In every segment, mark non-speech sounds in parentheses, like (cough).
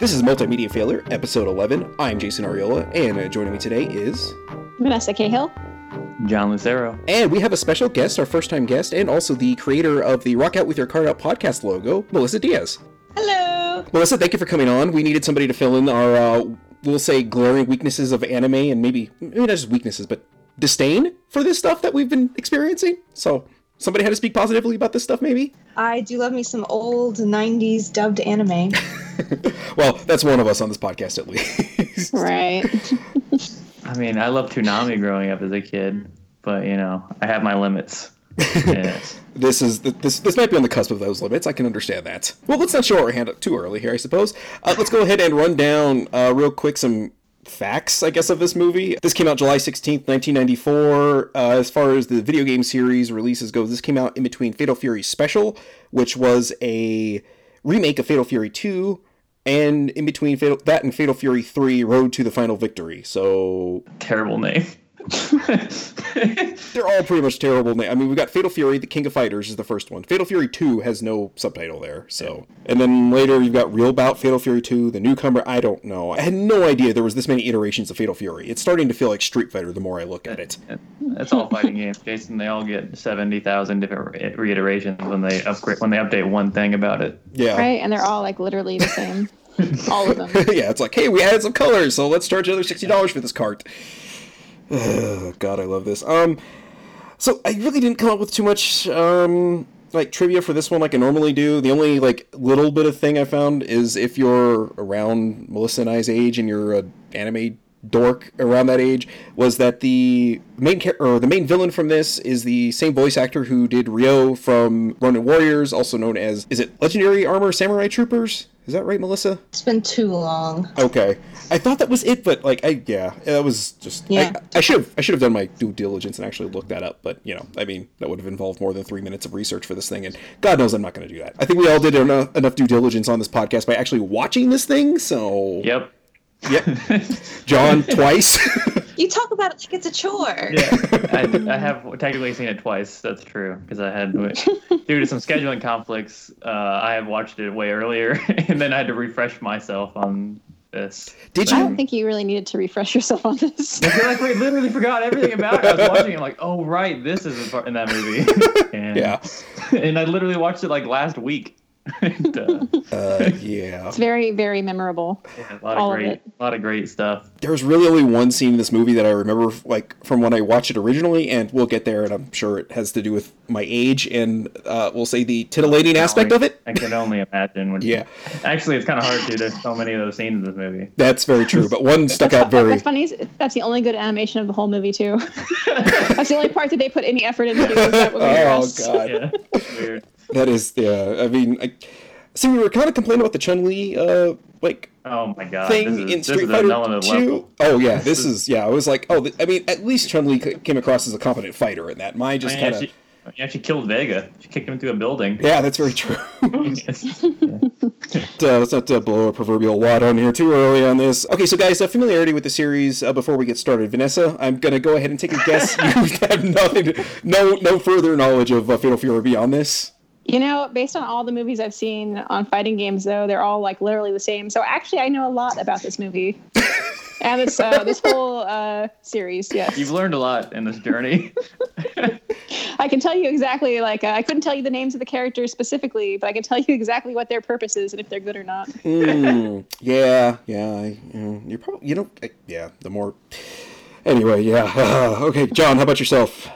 This is Multimedia Failure, episode 11. I'm Jason Arriola, and uh, joining me today is. Vanessa Cahill. John Lucero. And we have a special guest, our first time guest, and also the creator of the Rock Out With Your Card Out podcast logo, Melissa Diaz. Hello. Melissa, thank you for coming on. We needed somebody to fill in our, uh, we'll say, glaring weaknesses of anime, and maybe, maybe not just weaknesses, but disdain for this stuff that we've been experiencing. So somebody had to speak positively about this stuff, maybe? I do love me some old 90s dubbed anime. (laughs) (laughs) well, that's one of us on this podcast, at least. Right. I mean, I loved Toonami growing up as a kid, but you know, I have my limits. Yes. (laughs) this is this this might be on the cusp of those limits. I can understand that. Well, let's not show our hand up too early here, I suppose. Uh, let's go ahead and run down uh, real quick some facts, I guess, of this movie. This came out July 16th, 1994. Uh, as far as the video game series releases go, this came out in between Fatal Fury Special, which was a remake of Fatal Fury 2, and in between Fatal, that and Fatal Fury 3 Road to the Final Victory. So Terrible name. (laughs) they're all pretty much terrible. Na- I mean, we got Fatal Fury, the King of Fighters is the first one. Fatal Fury 2 has no subtitle there. So, and then later you've got Real Bout Fatal Fury 2, the newcomer. I don't know. I had no idea there was this many iterations of Fatal Fury. It's starting to feel like Street Fighter the more I look at it. (laughs) That's all fighting games, Jason. They all get seventy thousand different reiterations when they upgrade when they update one thing about it. Yeah. Right, and they're all like literally the same. (laughs) all of them. yeah, it's like, hey, we added some colors, so let's charge another sixty dollars for this cart. (sighs) God, I love this. Um, so I really didn't come up with too much um like trivia for this one like I normally do. The only like little bit of thing I found is if you're around Melissa and I's age and you're a anime dork around that age, was that the main char- or the main villain from this is the same voice actor who did Ryo from Ronin Warriors, also known as is it Legendary Armor Samurai Troopers? Is that right, Melissa? It's been too long. Okay, I thought that was it, but like, I yeah, that was just. Yeah. I, I should have I should have done my due diligence and actually looked that up, but you know, I mean, that would have involved more than three minutes of research for this thing, and God knows I'm not going to do that. I think we all did enough, enough due diligence on this podcast by actually watching this thing. So Yep. yep, John twice. (laughs) You talk about it like it's a chore. Yeah. (laughs) I, I have technically seen it twice. That's true because I had (laughs) due to some scheduling conflicts, uh, I have watched it way earlier, (laughs) and then I had to refresh myself on this. did you? I don't think you really needed to refresh yourself on this. I feel like we literally forgot everything about it. I was watching it like, oh right, this is the part in that movie. And, Yeah. And I literally watched it like last week. (laughs) and, uh, (laughs) Uh, yeah. It's very, very memorable. yeah, a lot All of of great, it. a lot of great stuff. There's really only one scene in this movie that I remember, like from when I watched it originally, and we'll get there, and I'm sure it has to do with my age and uh, we'll say the titillating aspect of it. I can only imagine. When, Yeah. Actually, it's kind of hard to. There's so many of those scenes in this movie. That's very true, but one stuck out very. that's funny. That's the only good animation of the whole movie too. (laughs) that's the only part that they put any effort into. Is that Oh god, Yeah, weird. That is yeah. I mean, I, see, we were kind of complaining about the Chun Li uh like Oh my god. thing is, in Street Fighter Two. Oh yeah, (laughs) this is yeah. I was like, oh, th- I mean, at least Chun Li came across as a competent fighter in that. Mine I just kind of she, yeah, she killed Vega. She kicked him through a building. yeah, that's very true. Yes. (laughs) uh, (laughs) let's not uh, blow a proverbial wad on here too early on this. Okay, so guys, uh, familiarity with the series uh, before we get started. Vanessa, I'm gonna go ahead and take a guess. you have nothing, to, no, no further knowledge of uh, Fatal Fury beyond this. You know, based on all the movies I've seen on fighting games, though, they're all like literally the same. So actually, I know a lot about this movie (laughs) and this uh, this whole uh, series. Yes, You've learned a lot in this journey. (laughs) I can tell you exactly. Like, uh, I couldn't tell you the names of the characters specifically, but I can tell you exactly what their purpose is and if they're good or not. Mm, yeah, yeah, I, you you're probably, you know, I, yeah. The more, anyway, yeah. Uh, (laughs) okay, John, how about yourself?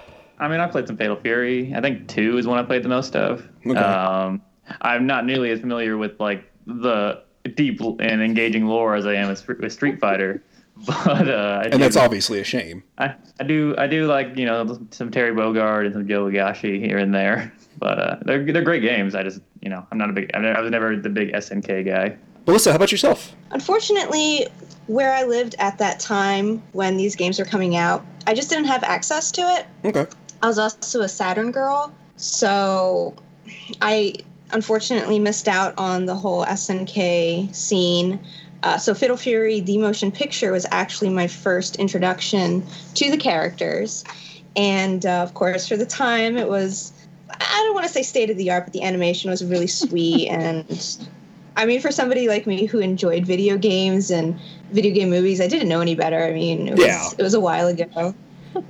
I mean, I played some Fatal Fury. I think two is one I played the most of. Okay. Um, I'm not nearly as familiar with like the deep and engaging lore as I am with, with Street Fighter, (laughs) but uh, I And do- that's obviously a shame. I, I do I do like you know some Terry Bogard and some Joe Higashi here and there, (laughs) but uh, they're they're great games. I just you know I'm not a big I I was never the big SNK guy. Melissa, how about yourself? Unfortunately, where I lived at that time when these games were coming out, I just didn't have access to it. Okay. I was also a Saturn girl, so I unfortunately missed out on the whole SNK scene. Uh, so Fatal Fury, the motion picture, was actually my first introduction to the characters, and uh, of course, for the time, it was I don't want to say state of the art, but the animation was really sweet (laughs) and I mean, for somebody like me who enjoyed video games and video game movies, I didn't know any better. I mean, it was, Yeah. it was a while ago.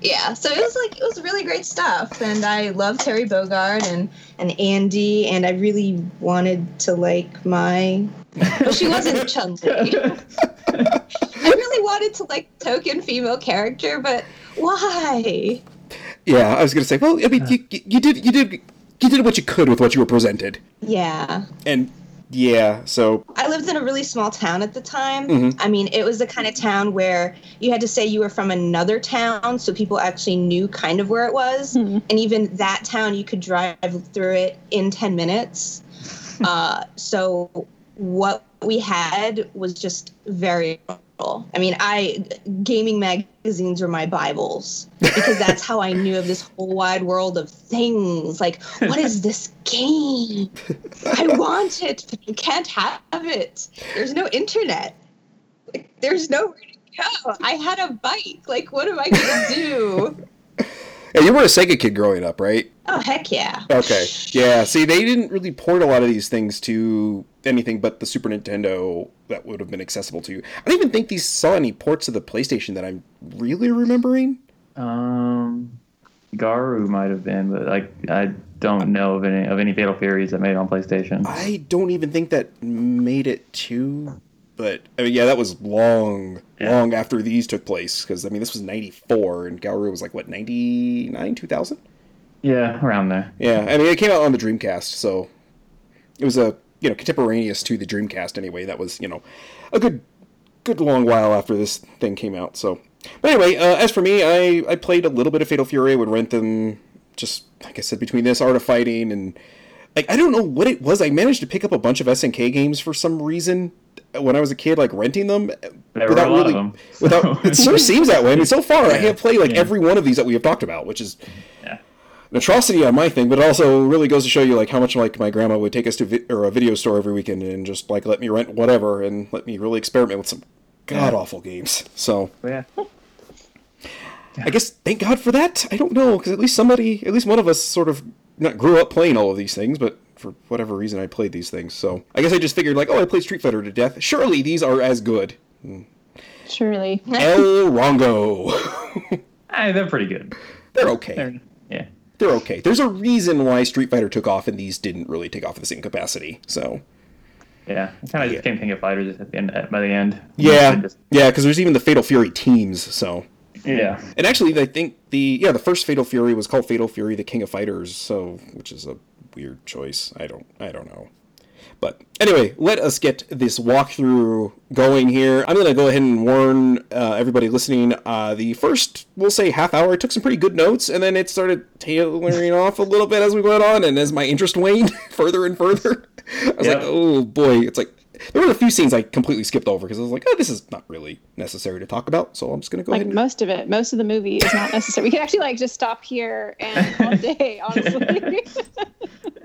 Yeah, so it was like it was really great stuff, and I love Terry Bogard and and Andy, and I really wanted to like my. Well, she wasn't (laughs) Chun Li. I really wanted to like token female character, but why? Yeah, I was gonna say. Well, I mean, you, you you did you did you did what you could with what you were presented, Yeah. and yeah. So I lived in a really small town at the time. Mhm. I mean, it was the kind of town where you had to say you were from another town so people actually knew kind of where it was. Hmm. And even that town, you could drive through it in 10 minutes. (laughs) uh, so what we had was just very rural. I mean, I gaming magazines were my bibles because that's how I knew of this whole wide world of things. Like, what is this game? I want it, but you can't have it. There's no internet. Like, there's nowhere to go. I had a bike. Like, what am I gonna do? Yeah, you were a Sega kid growing up, right? Oh heck yeah! Okay. Yeah. See, they didn't really port a lot of these things to anything but the Super Nintendo that would have been accessible to you. I don't even think these saw any ports of the PlayStation that I'm really remembering. Um, Garou might have been, but like I don't know of any of any Fatal Furies that made it on PlayStation. I don't even think that made it to. But I mean, yeah, that was long, Yeah. long after these took place. Because I mean, this was '94, and Garou was like what '99, 2000. Yeah, around there. Yeah, I mean, it came out on the Dreamcast, so it was a you know contemporaneous to the Dreamcast anyway. That was you know a good good long while after this thing came out. So, but anyway, uh, as for me, I I played a little bit of Fatal Fury. I would rent them just like I said between this Art of Fighting and like I don't know what it was. I managed to pick up a bunch of SNK games for some reason when I was a kid, like renting them There lot of them. (laughs) Without (laughs) it sort of seems that way. I mean, so far I Yeah, have played like yeah. every one of these that we have talked about, which is Yeah. an atrocity on my thing, but it also really goes to show you like how much like my grandma would take us to vi- or a video store every weekend and just like let me rent whatever and let me really experiment with some god awful games. So But yeah. I guess thank God for that. I don't know because at least somebody, at least one of us, sort of not grew up playing all of these things, but for whatever reason I played these things. So I guess I just figured like, oh, I played Street Fighter to death. Surely these are as good. Hmm. Surely. (laughs) El Rongo. Hey, (laughs) they're pretty good. They're okay. They're, yeah. They're okay. There's a reason why Street Fighter took off and these didn't really take off in the same capacity. So Yeah. It kind of Yeah. just became King of Fighters at the end. By the end. yeah, just- yeah, because there's even the Fatal Fury teams. So yeah. and actually, I think the yeah the first Fatal Fury was called Fatal Fury: The King of Fighters. So which is a weird choice. I don't I don't know. But anyway, let us get this walkthrough going here. I'm going to go ahead and warn uh, everybody listening. Uh, the first, we'll say, half hour, I took some pretty good notes, and then it started tailoring off a little bit as we went on, and as my interest waned (laughs) further and further, (laughs) I was Yeah. like, oh boy, it's like. There were a few scenes I completely skipped over because I was like, oh, this is not really necessary to talk about, so I'm just going to go Like ahead and most of it, most of the movie is not necessary. We could actually like just stop here and (laughs) all day, honestly.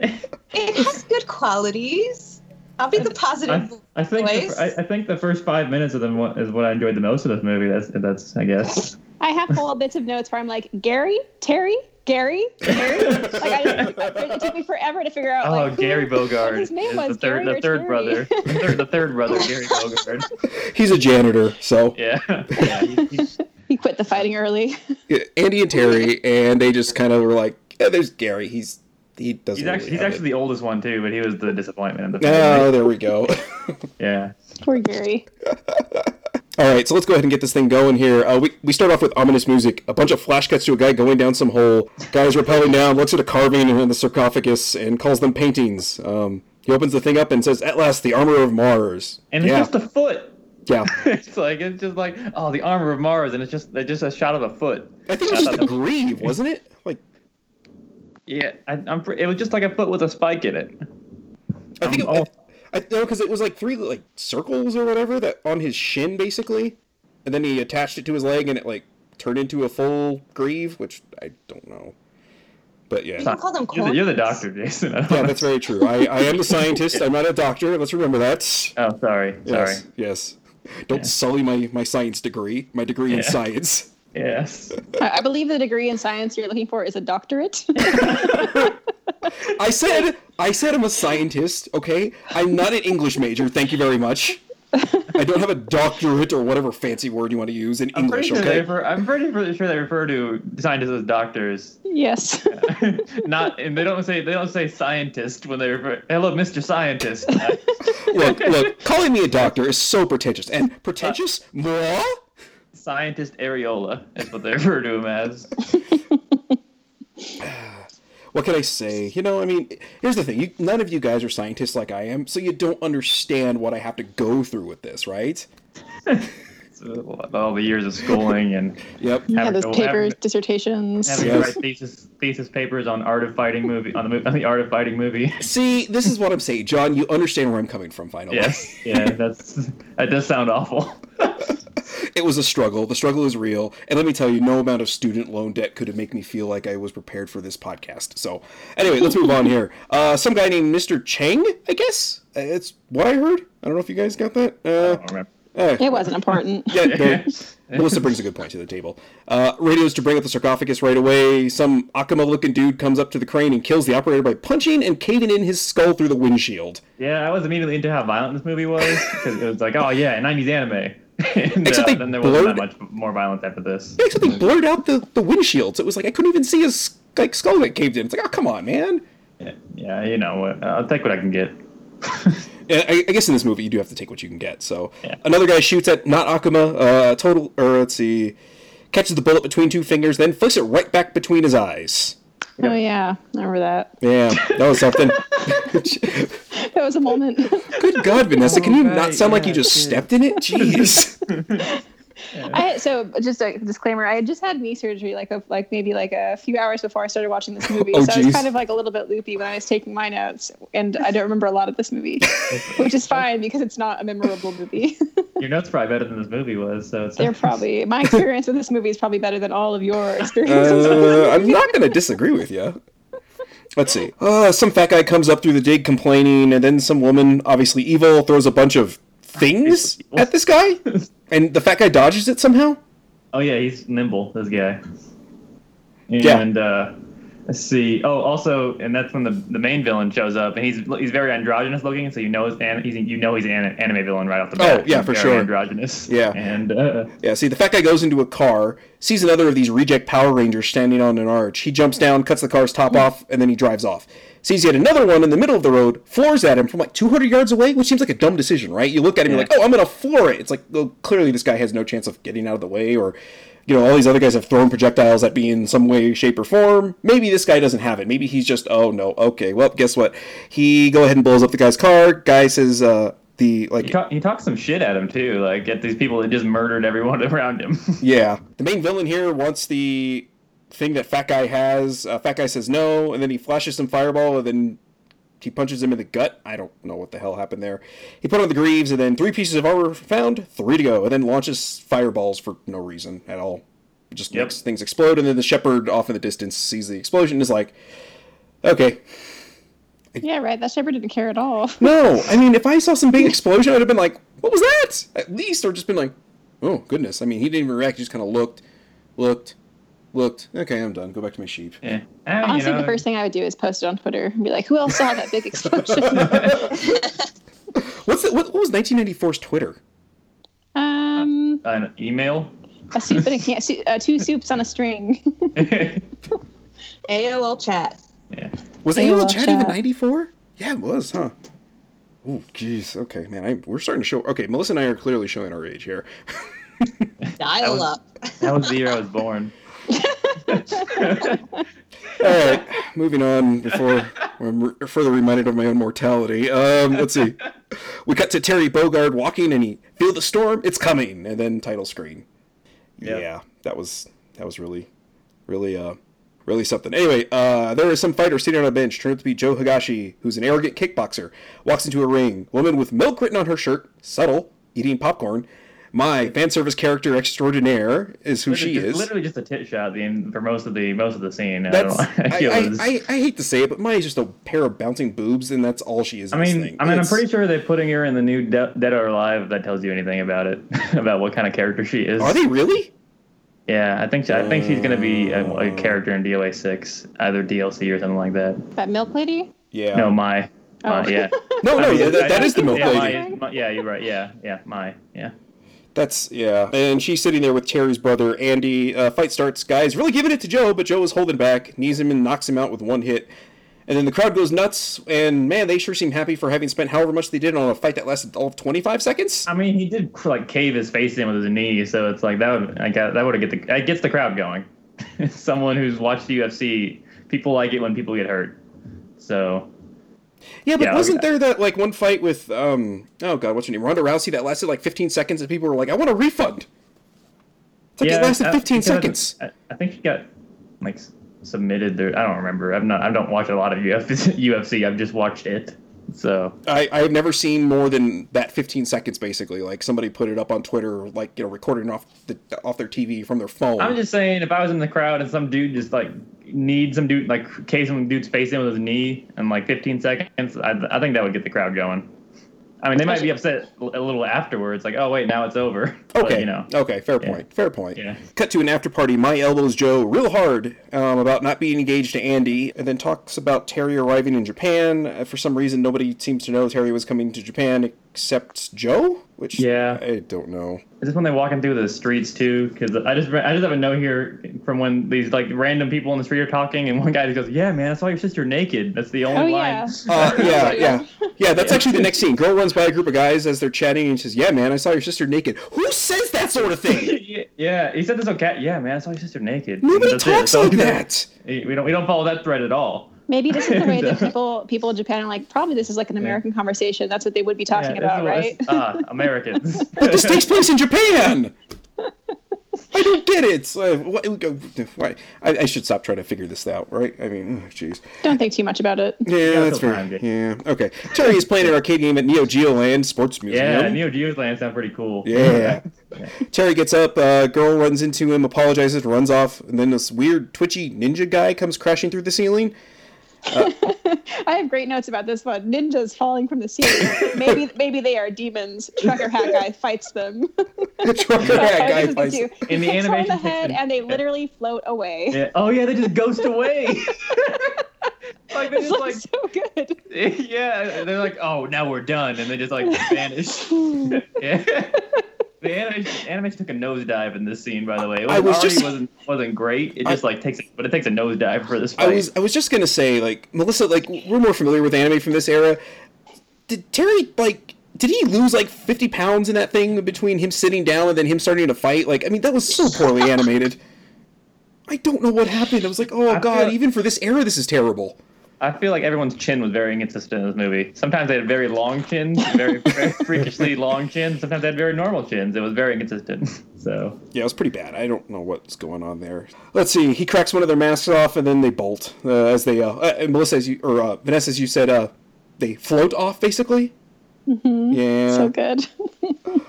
It has good qualities. I'll be the positive I, I think the, I, I think the first five minutes of them is what I enjoyed the most of this movie. That's that's I guess. I have whole bits of notes where I'm like, Gary, Terry, Gary, Gary. Like I just, it took me forever to figure out. Oh, like, Gary what Bogard his name was the third Gary the third Terry. brother. (laughs) The third, the third brother, Gary Bogard. he's a janitor, so Yeah. yeah he- he- He quit the fighting early. Yeah, Andy and Terry, and they just kind of were like, yeah, "There's Gary. He's he doesn't." he's actually really he's actually the oldest one too, but he was the disappointment in the ah, family. Oh, there we go. (laughs) Yeah. Poor Gary. (laughs) All right, so let's go ahead and get this thing going here. Uh, we we start off with ominous music. A bunch of flash cuts to a guy going down some hole. Guy's rappelling down, looks at a carving in the sarcophagus, and calls them paintings. Um, he opens the thing up and says, "At last, the armor of Mars." And it's yeah, just a foot. yeah. (laughs) it's like it's just like oh the armor of Mars, and it's just it's just a shot of a foot. I think it was just a thought that was- greave, wasn't it? Like, Yeah, I, I'm. It was just like a foot with a spike in it. I think it. I, I no, because it was like three like circles or whatever that on his shin basically, and then he attached it to his leg and it like turned into a full greave, which I don't know. But yeah, You can call them You're the, you're the doctor, Jason. (laughs) Yeah, know. that's very true. I, I am the scientist. I'm not a doctor. Let's remember that. Oh, sorry, sorry. Yes, yes. Don't sully my, my science degree, my degree in science. Yes. I I believe the degree in science you're looking for is a doctorate. (laughs) I said I said I'm a scientist. Okay, I'm not an English major. Thank you very much. I don't have a doctorate or whatever fancy word you want to use in I'm English. sure Okay. refer, I'm pretty re- sure they refer to scientists as doctors. yes. (laughs) Not, and they don't say they don't say scientist when they refer. Hello, Mr. Scientist. Look, (laughs) look. Calling me a doctor is so pretentious and pretentious. Moi? Scientist Arriola is what they (laughs) refer to him as. (sighs) What can I say? You know, I mean, here's the thing. You, none of you guys are scientists like I am, so you don't understand what I have to go through with this, right? (laughs) So, all the years of schooling and (laughs) Yep. Yeah, Having those to- papers, having- dissertations. having Yes. write thesis thesis papers on art of fighting movie on the mo- on the art of fighting movie. See, this is what I'm saying, John. You understand where I'm coming from, finally. Yes, yeah, that's that does sound awful. It was a struggle. The struggle is real. And let me tell you, no amount of student loan debt could have made me feel like I was prepared for this podcast. So, anyway, let's move on here. (laughs) Uh, some guy named Mr. Chang, I guess? Uh, It's what I heard. I don't know if you guys got that. I Uh, don't eh. It wasn't important. (laughs) Yeah, no, Melissa brings a good point to the table. Uh, radios to bring up the sarcophagus right away. Some Akuma looking dude comes up to the crane and kills the operator by punching and caving in his skull through the windshield. Yeah, I was immediately into how violent this movie was because it was like, oh yeah, 90s anime. (laughs) Except uh, they then there wasn't that blurred- much more violence after this. Yeah, except they blurred out the, the windshield, so it was like I couldn't even see his like skull that caved in. It's like, oh come on, man. Yeah, yeah, you know what? I'll take what I can get. (laughs) Yeah, I, I guess in this movie you do have to take what you can get. So Yeah. another guy shoots at not Akuma. Uh, total, or let's see, catches the bullet between two fingers, then flicks it right back between his eyes. Oh yeah, remember that. Yeah, that was something. (laughs) That was a moment. Good God, Vanessa, can you Oh, not right, sound like you just dude. stepped in it? Jeez. (laughs) I so just a disclaimer. I had just had knee surgery like a, like maybe like a few hours before I started watching this (laughs) oh, movie, Oh, so I was kind of like a little bit loopy when I was taking my notes, and I don't remember a lot of this movie, which is fine because it's not a memorable movie. Your notes probably better than this movie was, so it's They're (laughs) probably my experience with this movie is probably better than all of your (laughs) experiences. Uh, I'm not going to disagree with you. Let's see. Uh, some fat guy comes up through the dig complaining, and then some woman, obviously evil, throws a bunch of things at this guy, (laughs) and the fat guy dodges it somehow. Oh yeah, he's nimble. This guy. Yeah. And uh, let's see. Oh, also, and that's when the, the main villain shows up, and he's he's very androgynous looking, so you know he's, an, he's you know he's an anime villain right off the bat. Oh, yeah, He's for very sure. Androgynous. Yeah. And uh, Yeah, see, the fat guy goes into a car, sees another of these reject Power Rangers standing on an arch. He jumps down, cuts the car's top off, and then he drives off. Sees yet another one in the middle of the road, floors at him from like 200 yards away, which seems like a dumb decision, right? You look at him, you're like, oh, I'm going to floor it. It's like, well, clearly this guy has no chance of getting out of the way, or, you know, all these other guys have thrown projectiles at me in some way, shape, or form. Maybe this guy doesn't have it. Maybe he's just, oh, no, okay, well, guess what? He go ahead and blows up the guy's car. Guy says, uh, the, like, he, talk, he talks some shit at him too, like at these people that just murdered everyone (laughs) around him. (laughs) Yeah. The main villain here wants the thing that Fat Guy has. Uh, Fat Guy says no, and then he flashes some fireball, and then he punches him in the gut. I don't know what the hell happened there. He put on the greaves, and then three pieces of armor found, three to go, and then launches fireballs for no reason at all. It just Yep. makes things explode, and then the shepherd off in the distance sees the explosion and is like, okay. yeah, right. That shepherd didn't care at all. (laughs) No, I mean, if I saw some big explosion, I'd have been like, what was that? At least, or just been like, oh, goodness. I mean, he didn't even react. He just kind of looked, looked, looked. Okay, I'm done. Go back to my sheep. yeah. Ah, you Honestly, know, the first thing I would do is post it on Twitter and be like, "Who else saw that big (laughs) explosion?" What's the, what, what was 1994's Twitter? um, an email. a soup and a can- su- uh, two soups on a string. (laughs) AOL chat. yeah. Was AOL AOL Chat even 94? Yeah, it was, huh? Oh, jeez. Okay, man, I, we're starting to show. Okay, Melissa and I are clearly showing our age here. (laughs) Dial was- up. That was the year I was born. (laughs) (laughs) All right, moving on before I'm further reminded of my own mortality. Um, let's see. We cut to Terry Bogard walking, and he feel the storm. It's coming, and then title screen. Yep. Yeah, that was that was really, really, uh, really something. Anyway, uh, there is some fighter sitting on a bench. Turned out to be Joe Higashi, who's an arrogant kickboxer. Walks into a ring. Woman with milk written on her shirt. Subtle, eating popcorn. My fan service character extraordinaire is who she Literally- is. Literally just a tit shot the, for most of the most of the scene. I, That's don't, I, (laughs) I, I, I hate to say it, but Maya's just a pair of bouncing boobs, and that's all she is. I in this mean, thing. I mean, I'm pretty sure they're putting her in the new De- Dead or Alive. If that tells you anything about it, (laughs) about what kind of character she is. Are they really? Yeah, I think I think she's gonna be a, a oh. character in DOA six, either DLC or something like that. That milk lady? Yeah. No, my, my Oh. yeah. (laughs) no, no, I mean, yeah, that, that is the milk yeah, lady. my- my- yeah, you're right. Yeah, yeah, my, yeah. That's yeah, and she's sitting there with Terry's brother Andy. Uh, fight starts. Guys really giving it to Joe, but Joe is holding back, knees him and knocks him out with one hit. And then the crowd goes nuts, and man, they sure seem happy for having spent however much they did on a fight that lasted all of 25 seconds. I mean, he did like cave his face in with his knee, so it's like that would I got that would get the gets the crowd going. (laughs) Someone who's watched the UFC, people like it when people get hurt. So Yeah, but Yeah, wasn't okay. there that like one fight with um oh god, what's her name, Ronda Rousey that lasted like 15 seconds, and people were like, "I want a refund." It's like it lasted uh, 15 because seconds. I, I think she got like submitted there. I don't remember. I've not. I don't watch a lot of UFC. (laughs) UFC. I've just watched it. So I, I've never seen more than that 15 seconds. Basically, like somebody put it up on Twitter, like you know, recording off the off their TV from their phone. I'm just saying, if I was in the crowd and some dude just like needs some dude like case some dude's face in with his knee in like 15 seconds, I, I think that would get the crowd going. I mean, they might be upset a little afterwards, like, oh wait, now it's over. (laughs) But, Okay. you know. Okay. Fair point. Fair point. Yeah. Cut to an after party. Mai elbows Joe real hard um, about not being engaged to Andy, and then talks about Terry arriving in Japan. Uh, for some reason, nobody seems to know Terry was coming to Japan except Joe, which Yeah. I don't know. Is this when they're walking through the streets too? Because I just I just have a note here from when these like random people in the street are talking, and one guy just goes, "Yeah, man, I saw your sister naked." That's the only Oh, line. yeah. Uh, (laughs) yeah, yeah, yeah. That's actually the next scene. Girl runs by a group of guys as they're chatting and she says, "Yeah, man, I saw your sister naked." Who says that sort of thing? (laughs) Yeah, yeah, he said this on cat. Yeah, man, I saw your sister naked. Nobody That's it. talks So like we don't- that. We don't we don't follow that thread at all. Maybe this is the way that uh, (laughs) people people in Japan are like, probably this is like an American conversation. That's what they would be talking Yeah, about, that's right? what- Ah, Americans. (laughs) But this takes place in Japan. (laughs) I don't get it. Uh, what, why- I, I should stop trying to figure this out, right? I mean, oh, jeez. Don't think too much about it. Yeah, that's till fair. time, Yeah, okay. Terry is playing an arcade game at Neo Geo Land Sports Museum. yeah, Neo Geo land sound pretty cool. Yeah. Terry gets up, uh, girl runs into him, apologizes, runs off, and then this weird twitchy ninja guy comes crashing through the ceiling. (laughs) I have great notes about this one. Ninjas falling from the ceiling. maybe maybe they are demons. Trucker hat guy fights them. (laughs) Trucker hat guy This fights- too. In the He hits the animation head, and they literally float away. Yeah. Oh yeah, they just ghost away. (laughs) like they It's just like, like so good. yeah, they're like, oh, now we're done, and they just like vanish. yeah. The animation, animation took a nosedive in this scene, by the way. It I was already just- wasn't wasn't great. It I- just like takes, but it takes a nosedive for this Fight. I was I was just gonna say like Melissa like we're more familiar with anime from this era. Did Terry like did he lose like fifty pounds in that thing between him sitting down and then him starting to fight? Like I mean that was so poorly (laughs) animated. I don't know what happened. I was like, oh I god, feel- even for this era, this is terrible. I feel like everyone's chin was very inconsistent in this movie. Sometimes they had very long chins, very, (laughs) very freakishly long chins. Sometimes they had very normal chins. It was very inconsistent. (laughs) So Yeah, it was pretty bad. I don't know what's going on there. Let's see. He cracks one of their masks off, and then they bolt uh, as they. Uh, uh, and Melissa, as you or uh, Vanessa, as you said, uh, they float off basically. Mm-hmm. Yeah. So good. (laughs)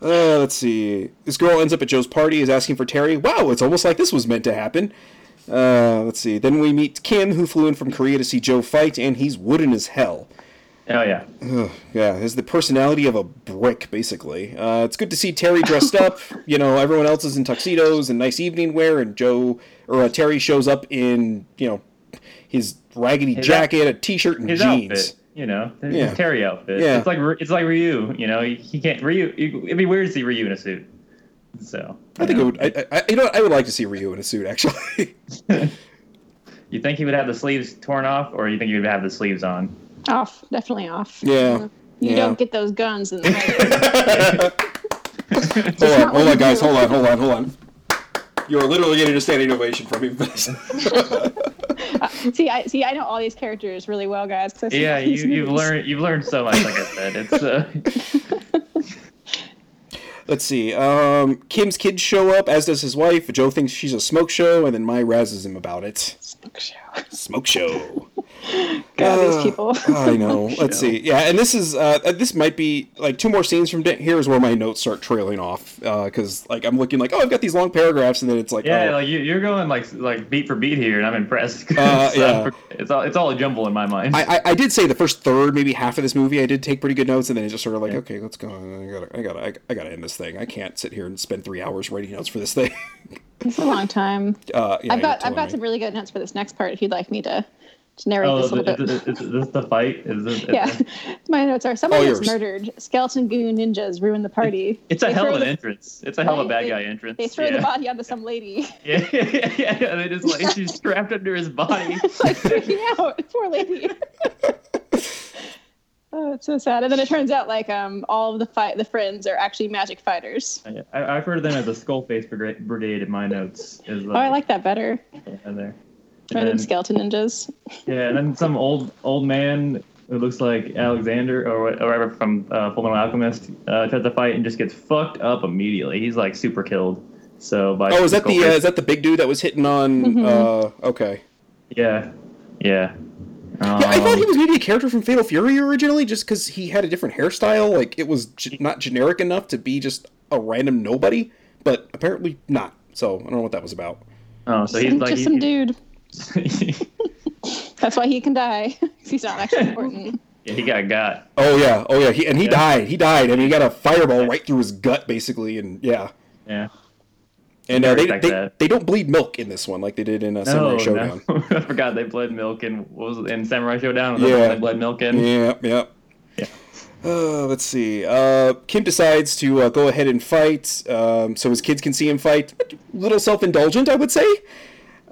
Uh, let's see. This girl ends up at Joe's party, is asking for Terry. Wow, it's almost like this was meant to happen. Uh, let's see. Then we meet Kim, who flew in from Korea to see Joe fight, and he's wooden as hell. oh yeah, Ugh, yeah, has the personality of a brick, basically. Uh, it's good to see Terry dressed up. (laughs) You know, everyone else is in tuxedos and nice evening wear, and Joe or uh, Terry shows up in you know his raggedy His jacket, a t-shirt, and jeans. outfit. You know, his Yeah. Terry outfit. Yeah. It's like it's like Ryu. You know, he, he can't Ryu. It'd be weird to see Ryu in a suit. So I think it would. I, I, you know, what? I would like to see Ryu in a suit, actually. (laughs) You think he would have the sleeves torn off, or you think he would have the sleeves on? off. Definitely off. yeah. You yeah. don't get those guns in the (laughs) Hold on, hold on, guys. Hold on, hold on, hold on. You are literally getting a standing ovation from me. (laughs) See, I see. I know all these characters really well, guys. 'cause I've Yeah, you, you've learned you've learned so much. Like I said, it's uh, Let's see. Um, Kim's kids show up, as does his wife. Joe thinks she's a smoke show, and then Mai razzes him about it. Smoke show. Smoke show. God, Uh, these people. I know. (laughs) Let's see. Yeah, and this is uh, uh, this might be like two more scenes from di- here is where my notes start trailing off because like I'm looking like oh I've got these long paragraphs and then it's like Yeah, oh, like you, you're going like like beat for beat here, and I'm impressed. (laughs) Uh, So, yeah. it's all it's all a jumble in my mind. I, I I did say the first third maybe half of this movie I did take pretty good notes and then it just sort of like Yeah. okay let's go I gotta I gotta I, I gotta end this thing I can't sit here and spend three hours writing notes for this thing. (laughs) It's a long time. Uh, yeah, I've got I've got telling some really good notes for this next part. If you'd like me to, to narrate oh, this is, a little is, bit. is, is this the fight? Is this? (laughs) yeah, (laughs) my notes are someone All gets murdered. Skeleton goo ninjas ruin the party. It's a They hell of an the- entrance. It's a hell of a bad They- guy entrance. They throw yeah. the body onto some lady, (laughs) Yeah, yeah, yeah, yeah. They just like she's strapped under his body. like freaking out. Poor lady. Oh, it's so sad. And then it turns out like um all of the fight the friends are actually magic fighters. I, I've heard of them as the Skullface Brigade, brigade in my notes. Is Oh, I like that better. yeah, there. Rather than skeleton ninjas. Yeah, and then some old old man who looks like Alexander or or whatever from uh, Full Metal Alchemist uh, tries to fight and just gets fucked up immediately. He's like super killed. So by Oh, is that the uh, is that the big dude that was hitting on? Mhm. Uh, okay. yeah, yeah. Yeah, I thought he Um, was maybe a character from Fatal Fury originally, just because he had a different hairstyle. Like it was ge- not generic enough to be just a random nobody, but apparently not. So I don't know what that was about. Oh, so he's like just he- some dude. (laughs) That's why he can die. (laughs) he's not actually important. yeah, he got got. Oh yeah, oh yeah, he, and he Yeah. died. He died. I mean, he got a fireball right through his gut, basically, and yeah. Yeah. And uh, they they, they don't bleed milk in this one like they did in uh, Samurai No, Showdown. no. (laughs) I forgot they bled milk in what was it, in Samurai Shodown. Yeah. They bled milk in. Yeah, yeah. Yeah. Uh, let's see. Uh, Kim decides to uh, go ahead and fight, um, so his kids can see him fight. A little self-indulgent, I would say.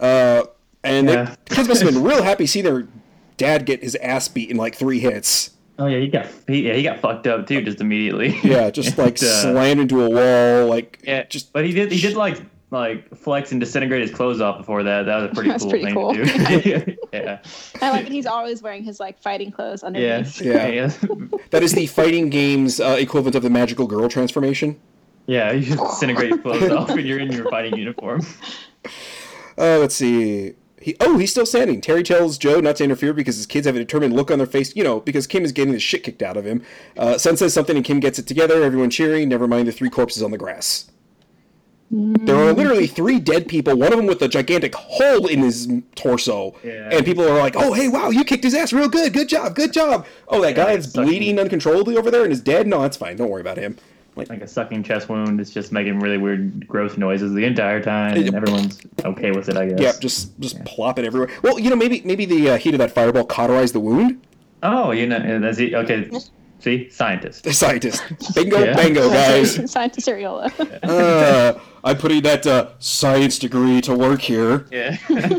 Uh, and Yeah. the kids must have (laughs) been real happy seeing their dad get his ass beat in like three hits. Oh yeah, he got he, yeah he got fucked up too just immediately. (laughs) Yeah, just like And, uh, slammed into a wall. Like Yeah, just but he did he did like like flex and disintegrate his clothes off before that. That was a pretty (laughs) That's cool pretty thing cool. to do. (laughs) yeah, I like that he's always wearing his like fighting clothes yeah, underneath. Yeah. yeah. that is the fighting game's uh, equivalent of the magical girl transformation. yeah. You just disintegrate your clothes off when you're in your fighting uniform. Uh, let's see. He, oh, he's still standing. Terry tells Joe not to interfere because his kids have a determined look on their face, you know, because Kim is getting the shit kicked out of him. Uh, Son says something and Kim gets it together, everyone cheering, never mind the three corpses on the grass. There are literally three dead people, one of them with a gigantic hole in his torso. Yeah. And people are like, oh, hey, wow, you kicked his ass real good. Good job, good job. Oh, that guy is bleeding uncontrollably over there and is dead? No, that's fine. Don't worry about him. Like, Like a sucking chest wound. It's just making really weird, gross noises the entire time, and everyone's okay with it. I guess. yeah, just just plop it everywhere. Well, you know, maybe maybe the uh, heat of that fireball cauterized the wound. Oh, you know, that's it. Okay. See, scientist. The scientist. (laughs) Bingo, Yeah. bango, guys. Scientist Arriola. (laughs) Uh, I'm putting that uh, science degree to work here. Yeah. (laughs)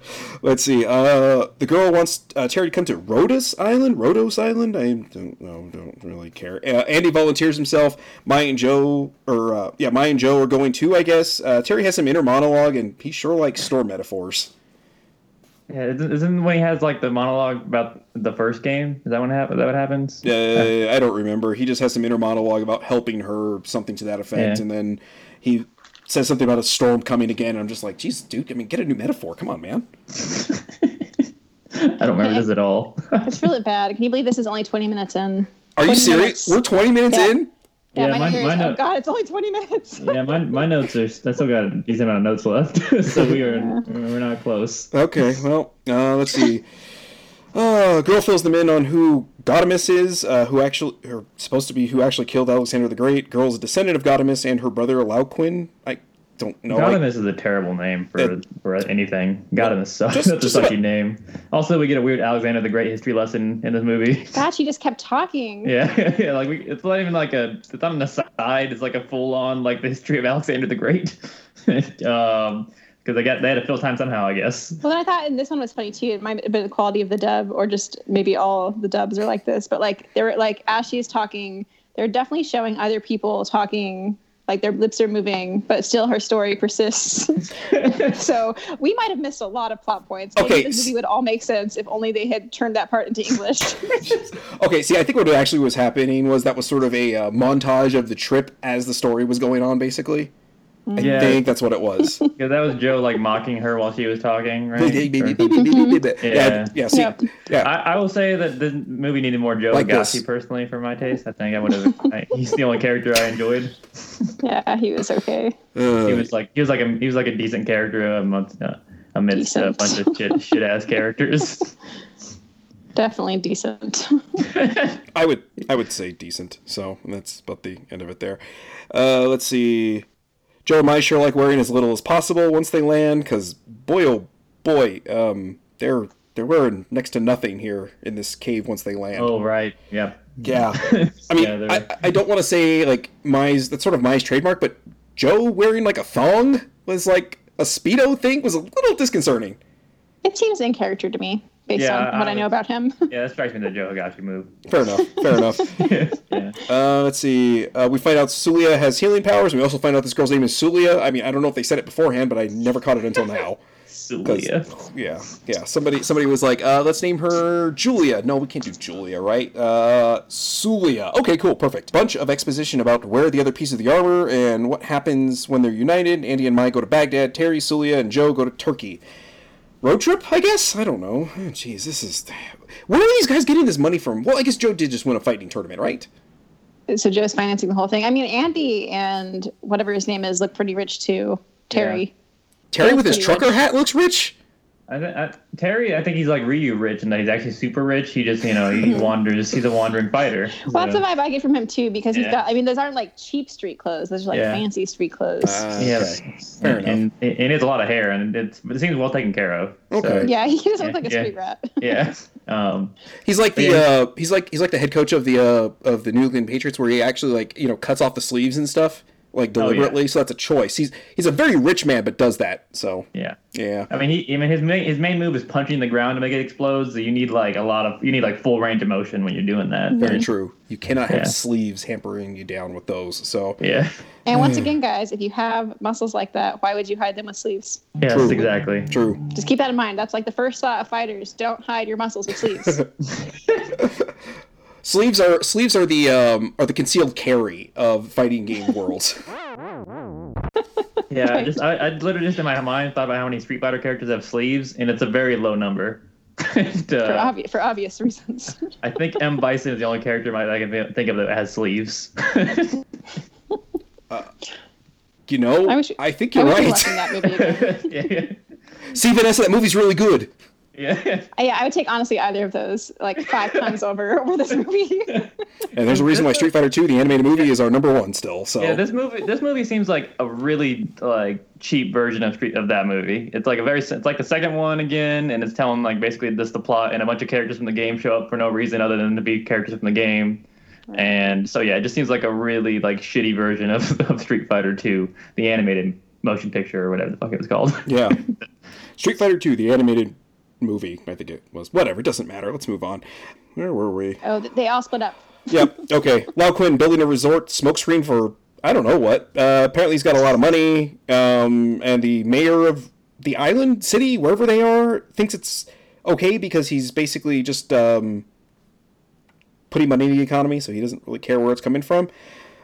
(laughs) Let's see. Uh, the girl wants uh, Terry to come to Rhodos Island. Rhodos Island. I don't know. Don't really care. Uh, Andy volunteers himself. Maya and Joe, or uh, yeah, Maya and Joe are going too. I guess. Uh, Terry has some inner monologue, and he sure likes store metaphors. yeah. Isn't, isn't when he has like the monologue about the first game? Is that when hap- that what happens? Uh, I don't remember. He just has some inner monologue about helping her, something to that effect, Yeah. and then he says something about a storm coming again. And I'm just like, Jesus, dude. I mean, get a new metaphor. Come on, man. (laughs) I don't remember this at all. (laughs) it's really bad. Can you believe this is only 20 minutes in? Are you serious? minutes. We're 20 minutes Yeah. in. Yeah, Yeah, my mine- note is, oh god, it's only 20 minutes. yeah, my, my notes are. I still got a decent amount of notes left, (laughs) so we are we're not close. Okay, well, uh, let's see. Uh, girl fills them in on who Gaudeamus is, uh, who actually, or supposed to be who actually killed Alexander the Great. Girl's a descendant of Gaudeamus and her brother Alauquin. I don't know. I- is a terrible name for Yeah. for anything. Gaudeamus sucks. Just- (laughs) That's just a sucky about- name. Also, we get a weird Alexander the Great history lesson in this movie. (laughs) God, she just kept talking. Yeah, (laughs) yeah, like we, it's not even like a, it's not an aside. It's like a full on like the history of Alexander the Great. um, because they got they had to fill time somehow, I guess. Well, then I thought, and this one was funny too. It might have been the quality of the dub, or just maybe all the dubs are like this. But like, they were like, as she's talking, they're definitely showing other people talking, like their lips are moving, but still her story (laughs) persists. (laughs) so we might have missed a lot of plot points. Maybe Okay, this movie would all make sense if only they had turned that part into English. (laughs) Okay, see, I think what actually was happening was that was sort of a uh, montage of the trip as the story was going on, basically. I Yeah. think that's what it was. (laughs) Because that was Joe like mocking her while she was talking, right? yeah, yeah, yeah, see, Yep. yeah. I, I will say that the movie needed more Joe Like Higashi this. personally for my taste. I think I would have. I- He's the only character I enjoyed. (laughs) Yeah, he was okay. Uh, He was like he was like a he was like a decent character amongst uh, amidst a bunch of shit shit ass characters. (laughs) Definitely decent. I would I would say decent. So that's about the end of it there. Uh, let's see. Joe and I sure like wearing as little as possible once they land, because boy oh boy, um, they're they're wearing next to nothing here in this cave once they land. oh right, yeah. Yeah, (laughs) I mean, Yeah, I, I don't want to say like Mai's that's sort of Mai's trademark, but Joe wearing like a thong was like a speedo thing was a little disconcerting. It seems in character to me, based Yeah, on what I I- know about him. (laughs) Yeah, that strikes me the Joe Higashi move. Fair enough. Fair enough. (laughs) yeah. Uh, let's see. Uh, we find out Sulia has healing powers. We also find out this girl's name is Sulia. I mean, I don't know if they said it beforehand, but I never caught it until now. (laughs) Celia. Yeah, yeah. Somebody, somebody was like, uh, "Let's name her Julia." No, we can't do Julia, right? Uh, Sulia. Okay, cool, perfect. Bunch of exposition about where the other piece of the armor and what happens when they're united. Andy and Mai go to Baghdad. Terry, Sulia, and Joe go to Turkey. Road trip, I guess. I don't know. Oh, Jeez, this is. Where are these guys getting this money from? Well, I guess Joe did just win a fighting tournament, right? so Joe's financing the whole thing. I mean, Andy and whatever his name is look pretty rich too. Terry. Terry with his trucker rich. hat looks rich. I, I, Terry, I think he's like Ryu rich, and that he's actually super rich. He just, you know, he (laughs) wanders. He's a wandering fighter. Well, that's So, the vibe I get from him too, because he's Yeah. got. I mean, those aren't like cheap street clothes; those are like Yeah. fancy street clothes. Uh, yeah, okay. Fair and, and, and he has a lot of hair, and it's it seems well taken care of. So, Okay. yeah, he doesn't look like a Yeah. street rat. (laughs) yeah. Um, He's like the Yeah. uh, he's like he's like the head coach of the uh, of the New England Patriots, where he actually like you know cuts off the sleeves and stuff like Oh, yeah. deliberately. So that's a choice. He's he's a very rich man, but does that. So yeah. yeah, I mean, he. I mean, his main his main move is punching the ground to make it explode. So you need like a lot of you need like full range of motion when you're doing that. very true. You cannot have Yeah. sleeves hampering you down with those. So Yeah. And once hmm. again, guys, if you have muscles like that, why would you hide them with sleeves? Yes, True. exactly. true. Just keep that in mind. That's like the first thought of fighters: don't hide your muscles with sleeves. (laughs) (laughs) Sleeves are sleeves are the um, are the concealed carry of fighting game (laughs) worlds. Yeah, I just I, I literally just in my mind thought about how many Street Fighter characters have sleeves, and it's a very low number. (laughs) And, for, uh, obvious for obvious reasons. I think M (laughs) Bison is the only character I can think of that has sleeves. You know, I wish, I, think you're wish right. watching that movie again. yeah, See, Vanessa, that movie's really good. Yeah. (laughs) I- yeah, I would take honestly either of those like five (laughs) times over over this movie. (laughs) And there's a reason why Street Fighter 2, the animated movie, is our number one still. So Yeah, this movie this movie seems like a really like cheap version of Street of that movie. It's like a very it's like the second one again, and it's telling like basically just the plot, and a bunch of characters from the game show up for no reason other than to be characters from the game. And so yeah, it just seems like a really like shitty version of, of Street Fighter 2, the animated motion picture or whatever the fuck it was called. Yeah. Street Fighter 2, the animated movie, I think it was. Whatever, it doesn't matter. Let's move on. Where were we? oh, they all split up. (laughs) Yep, okay. Laocorn building a resort, smokescreen for I don't know what. Uh, apparently he's got a lot of money, um, and the mayor of the island, city, wherever they are, thinks it's okay because he's basically just um, putting money in the economy, so he doesn't really care where it's coming from.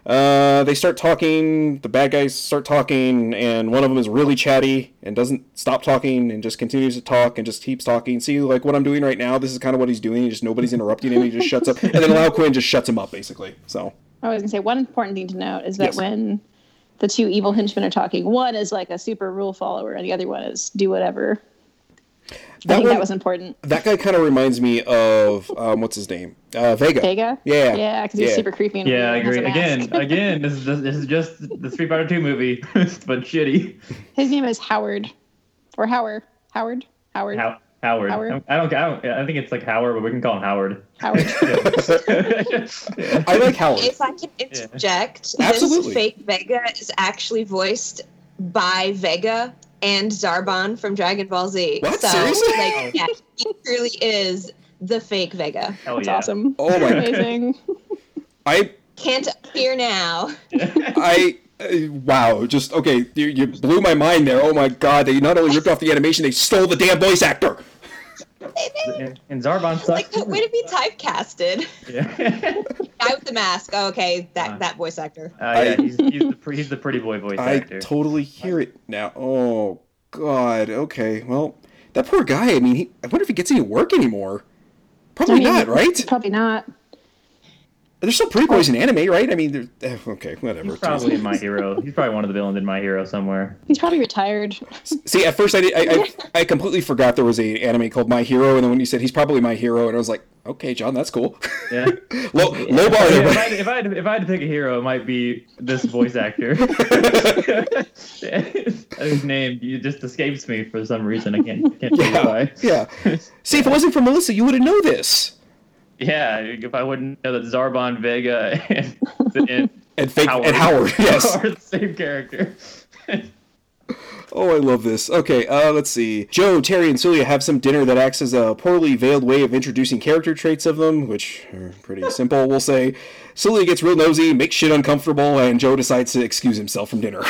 Uh, they start talking. The bad guys start talking, and one of them is really chatty and doesn't stop talking and just continues to talk and just keeps talking. See, like what I'm doing right now. This is kind of what he's doing. He just nobody's interrupting him. He just shuts up, (laughs) and then Laocorn just shuts him up basically. So I was gonna say one important thing to note is that Yes. when the two evil henchmen are talking, one is like a super rule follower, and the other one is do whatever. I That think one- that was important. that guy kind of reminds me of um, what's his name? Uh, Vega. Vega. Yeah. Yeah, because he's Yeah. super creepy. And Yeah, I weird and has agree. Again, (laughs) again, this is just, this is just the Street Fighter 2 movie, (laughs) but shitty. His name is Howard, or Howard. Howard. Howard. How, Howard. Howard? I don't. I don't. I think it's like Howard, but we can call him Howard. Howard. (laughs) I like Howard. If I can interject, Absolutely. this fake Vega is actually voiced by Vega and Zarbon from Dragon Ball Z. What? So, Seriously? like, yeah, he truly is the fake Vega. Hell That's yeah. awesome. Oh my! Amazing. I Can't hear now. (laughs) I uh, wow! Just okay. You, you blew my mind there. Oh my god! They not only ripped off the animation, they stole the damn voice actor. And, and Zarbon sucks. like too. way to be typecasted. Yeah. (laughs) Guy with the mask. Oh, okay, that Uh. that voice actor. Uh, yeah, he's, he's, the, pre- he's the pretty boy voice I actor. totally hear it now. Oh God. Okay. Well, that poor guy. I mean, he, I wonder if he gets any work anymore. Probably I mean, not, right? Probably not. There's still pretty boys in anime, right? I mean, they're, eh, okay, whatever. He's probably in My Hero. He's probably one of the villains in My Hero somewhere. He's probably retired. See, at first I, did, I, I I completely forgot there was an anime called My Hero, and then when you said he's probably my hero, and I was like, okay, John, that's cool. Yeah. (laughs) low, low bar Yeah, if, I, if, I had, if I had to pick a hero, it might be this voice actor. (laughs) (laughs) His name it just escapes me for some reason. I can't, can't tell you Yeah, why. yeah. See, if it wasn't for Melissa, you wouldn't know this. Yeah, if I wouldn't know that Zarbon Vega and, and (laughs) And fake and Howard, yes. (laughs) are the same character. Oh, I love this. Okay, uh, let's see. Joe, Terry, and Celia have some dinner that acts as a poorly veiled way of introducing character traits of them, which are pretty (laughs) simple, we'll say. Celia gets real nosy, makes shit uncomfortable, and Joe decides to excuse himself from dinner.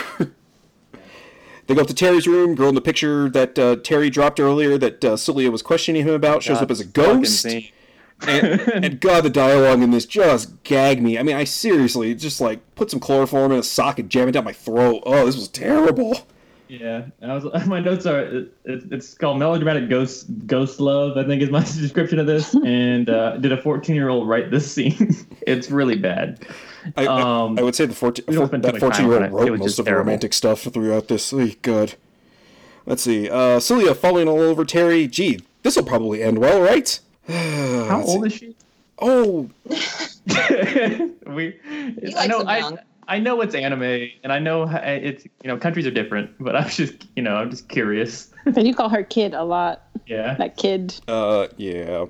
they go up to Terry's room. Girl in the picture that uh, Terry dropped earlier that uh, Celia was questioning him about shows up as a ghost. And, (laughs) and God, the dialogue in this just gagged me. I mean, I seriously just like put some chloroform in a sock and jam it down my throat. Oh, this was terrible. Yeah, I was. (laughs) My notes are. It, it, it's called melodramatic ghost ghost love. I think is my (laughs) description of this. And uh, did a 14 year old write this scene? it's really bad. I, I- Um, I would say the 14, we don't spend too that 14 year old wrote most of the romantic stuff throughout this. Oh, God. Let's see. Uh, Celia falling all over Terry. Gee, this will probably end well, right? (sighs) How old is she? Oh, (laughs) we. I know. I. I know it's anime, and I know it's you know countries are different, but I'm just you know I'm just curious. But you call her kid a lot. Yeah. That kid. uh, yeah.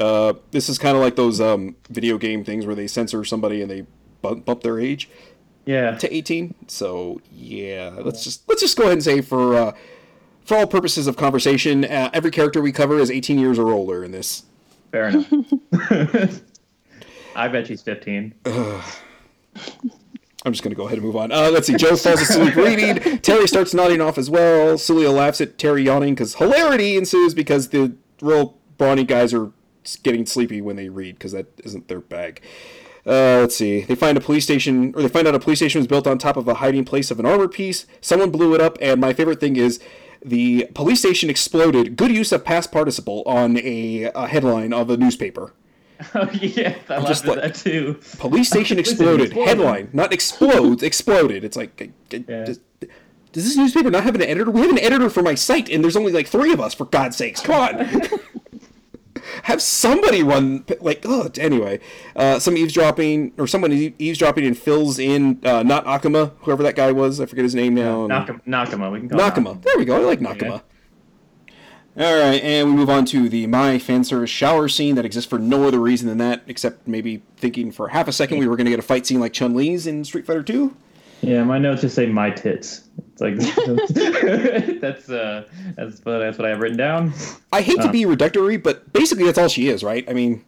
Uh, this is kind of like those um, video game things where they censor somebody and they bump, bump their age Yeah. to 18. So yeah, let's just let's just go ahead and say for uh, for all purposes of conversation, uh, every character we cover is 18 years or older in this. Fair enough. (laughs) I bet she's 15. (sighs) I'm just going to go ahead and move on. Uh, let's see. Joe falls asleep reading. Terry starts nodding off as well. Celia laughs at Terry yawning because hilarity ensues because the real brawny guys are getting sleepy when they read because that isn't their bag. Uh, let's see. They find a police station, or they find out a police station was built on top of a hiding place of an armor piece. Someone blew it up, and my favorite thing is the police station exploded. Good use of past participle on a, a headline of a newspaper. Oh (laughs) yeah, I laughed at like- that too. Police station (laughs) exploded. Headline, not explodes, exploded. It's like, Yeah. does, does this newspaper not have an editor? We have an editor for my site, and there's only like three of us. For God's sakes, come on. (laughs) have somebody run like. Oh, anyway, uh, some eavesdropping or someone eavesdropping and fills in uh, not Akuma, whoever that guy was. I forget his name now. Nakama, Nakama, we can call him Nakama. There we go. I like Nakama. All right, and we move on to the my fan service shower scene that exists for no other reason than that, except maybe thinking for half a second we were going to get a fight scene like Chun Li's in Street Fighter Two. Yeah, my notes just say my tits. It's like (laughs) (laughs) that's uh that's what that's what I have written down. I hate to be reductory, but basically that's all she is, right? I mean,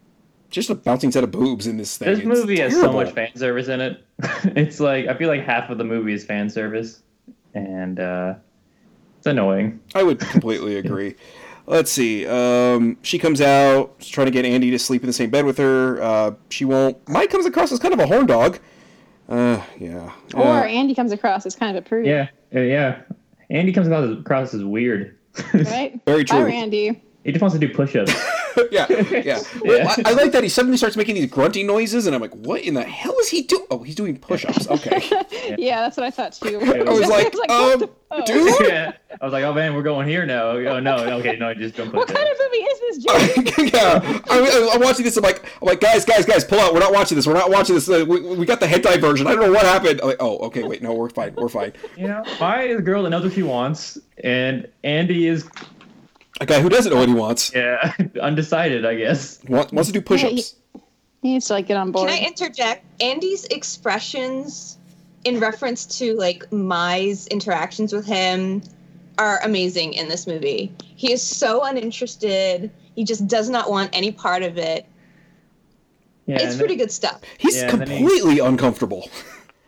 just a bouncing set of boobs in this thing. This It's movie has so much fan service in it. (laughs) it's like I feel like half of the movie is fan service, and uh it's annoying. I would completely agree. Let's see. Um, she comes out, trying to get Andy to sleep in the same bed with her. Uh, she won't. Mike comes across as kind of a horn dog. Uh, yeah. Or Uh, Andy comes across as kind of a prude. Yeah, uh, yeah. Andy comes across as, across as weird. Right? Very Bye, true. Randy. he just wants to do push-ups. (laughs) (laughs) yeah, yeah. Well, Yeah. I, I like that he suddenly starts making these grunting noises, and I'm like, what in the hell is he doing? Oh, he's doing push-ups. Okay. (laughs) Yeah, that's what I thought too. (laughs) I I was like, what um, the- oh. dude. yeah, I was like, oh man, we're going here now. Oh no, okay, no, I just don't What kind ups. of movie is this, Joe? yeah, I'm, I'm watching this. I'm like, I'm like, guys, guys, guys, pull out. We're not watching this. We're not watching this. Uh, we, we got the hentai version. I don't know what happened. I'm like, oh, okay, wait, no, we're fine. We're fine. You know, Maya is a girl that knows what she wants, and Andy is A guy who doesn't know what he wants yeah (laughs) undecided, I guess. wants, wants to do push-ups. He needs to like get on board. Can I interject? Andy's expressions in reference to like Mai's interactions with him are amazing in this movie. He is so uninterested. He just does not want any part of it. Yeah, it's and pretty good stuff. He's Yeah, and then he- completely uncomfortable.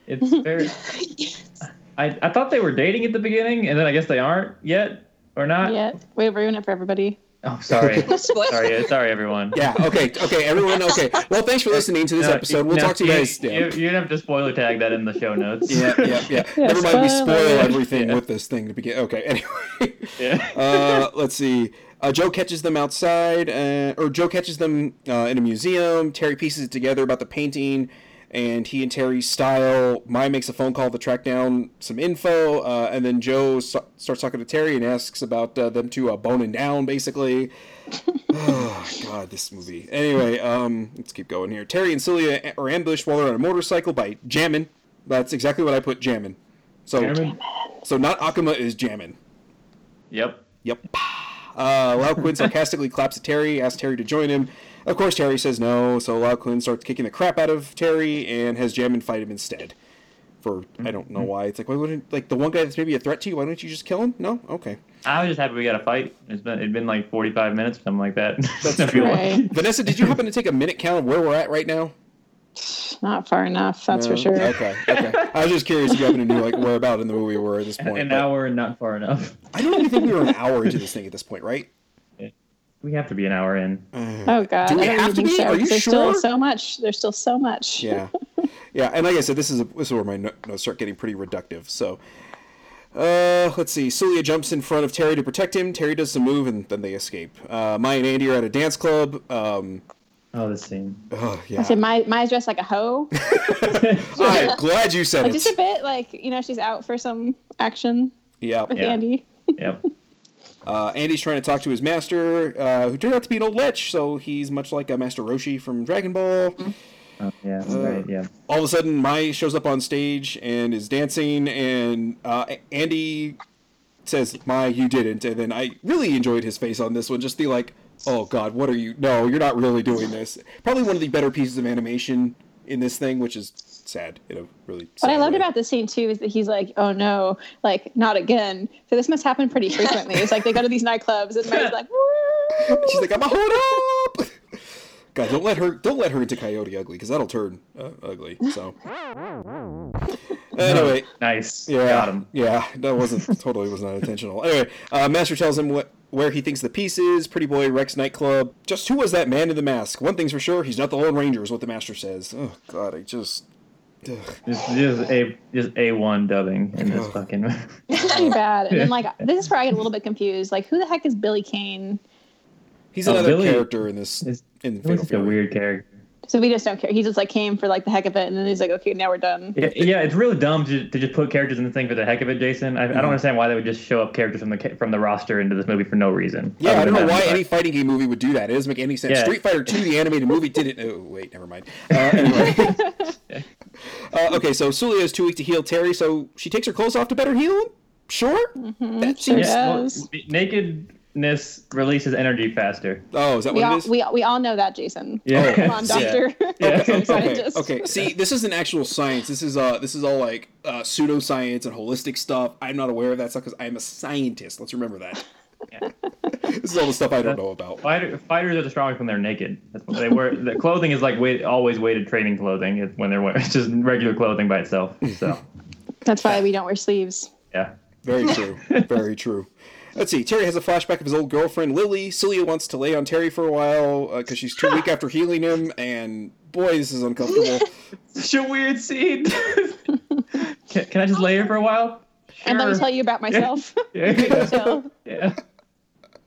It's very. (laughs) I, I thought they were dating at the beginning, and then I guess they aren't yet, or not. Yeah, we have ruin it for everybody. Oh, sorry. (laughs) Sorry, sorry, everyone. Yeah. Okay. Okay. Everyone. Okay. Well, thanks for listening to this No, episode. We'll no, talk to you you- guys. You, Yeah. you don't have to spoiler tag that in the show notes. Yeah. Yeah. Yeah. (laughs) Yeah, Never mind. We spoil everything Yeah. with this thing to begin. Okay. (laughs) Anyway. Yeah. uh, let's see. Uh, Joe catches them outside, uh, or Joe catches them uh, in a museum. Terry pieces it together about the painting, and he and Terry's style. Mai makes a phone call to track down some info, uh, and then Joe so- starts talking to Terry and asks about uh, them two uh, boning down, basically. (laughs) oh, God, this movie. Anyway, um, let's keep going here. Terry and Celia are ambushed while they're on a motorcycle by Jamin. That's exactly what I put, Jamin. So, Cameron? so not Akuma is Jamin. Yep. Yep. Uh, Laocorn sarcastically claps at Terry, asks Terry to join him. Of course, Terry says no, so Laocorn starts kicking the crap out of Terry and has Jamin fight him instead. For I don't know mm-hmm. why. It's like why wouldn't like the one guy that's maybe a threat to you? Why don't you just kill him? No, okay. I was just happy we got a fight. It's been it'd been like 45 minutes or something like that. (laughs) That's I feel Right. Vanessa, did you happen to take a minute count of where we're at right now? Not far enough, that's No? for sure. Okay, okay. I was just curious if you happen to know like where about in the movie we were at this point. An but hour and not far enough. I don't even think we were an hour into this thing at this point, right? We have to be an hour in. Oh god, Do we I don't have to be? so. Are you 'cause There's sure? still so much. There's still so much. yeah (laughs) yeah and like i said this is a, this is where my no- notes start getting pretty reductive so uh let's see celia jumps in front of terry to protect him terry does some move and then they escape uh maya and andy are at a dance club um Oh, this scene. oh I yeah said my Maya's dressed like a hoe. (laughs) (laughs) i'm glad you said Like, just a bit like you know she's out for some action yeah with Yeah. Andy. Yep. Uh andy's trying to talk to his master uh who turned out to be an old lich so he's much like a master roshi from dragon ball Oh, yeah. Uh, right. Yeah. all of a sudden Mai shows up on stage and is dancing and uh, Andy says Mai you didn't and then I really enjoyed his face on this one just the like oh god what are you no you're not really doing this probably one of the better pieces of animation in this thing which is sad in a really What I loved way. about this scene too is that he's like, "Oh no, like not again." So this must happen pretty frequently. It's like they go to these nightclubs and Maya's like, "Woo!" (laughs) she's like I'm a hold up (laughs) God, don't let her don't let her into Coyote Ugly because that'll turn uh, ugly. So (laughs) anyway, Nice. Yeah, Got him. Yeah, that wasn't totally was not intentional. Anyway, uh, Master tells him what where he thinks the piece is. Pretty boy Rex nightclub. Just who was that man in the mask? One thing's for sure, he's not the Lone Ranger. Is what the Master says. Oh God, I just. Ugh. Just, just a just a one dubbing in this Ugh. fucking. (laughs) (laughs) pretty bad. And then like this is where I get a little bit confused. Like, who the heck is Billy Kane? He's Oh, another Billy character in this is- in He's Fatal just a weird character. So we just don't care. He just like came for like the heck of it, and then he's like, "Okay, now we're done." Yeah, yeah, it's really dumb to, to just put characters in the thing for the heck of it, Jason. I, I Mm-hmm. don't understand why they would just show up characters from the from the roster into this movie for no reason. Yeah, I don't know why having- any fighting game movie would do that. It doesn't make any sense. Yeah. Street Fighter 2, the animated movie, didn't. Oh, wait, never mind. Uh, (laughs) anyway. Uh, okay, so Sulia is too weak to heal Terry, so she takes her clothes off to better heal him? Sure? That seems. Yeah, well, nakedness releases energy faster. Oh, is that We what all, it is? we, we all know that, Jason. Yeah. Come on, doctor. Yeah. (laughs) okay, (laughs) Scientist. okay. See, this isn't actual science. This is uh, this is all like uh, pseudoscience and holistic stuff. I'm not aware of that stuff because I'm a scientist. Let's remember that. Yeah. this is all the stuff I don't know about. Fighter, fighters are the strongest when they're naked. That's what they wear. The clothing is like weight, always weighted training clothing. It's when they're wearing, it's just regular clothing by itself. So That's why we don't wear sleeves. yeah. Very (laughs) true. Very true. Let's see. Terry has a flashback of his old girlfriend Lily. Celia wants to lay on Terry for a while uh, because she's too weak after healing him, and boy, this is uncomfortable. (laughs) Such a weird scene. (laughs) can, can I just lay here for a while? And let me tell you about myself. Yeah. so, yeah.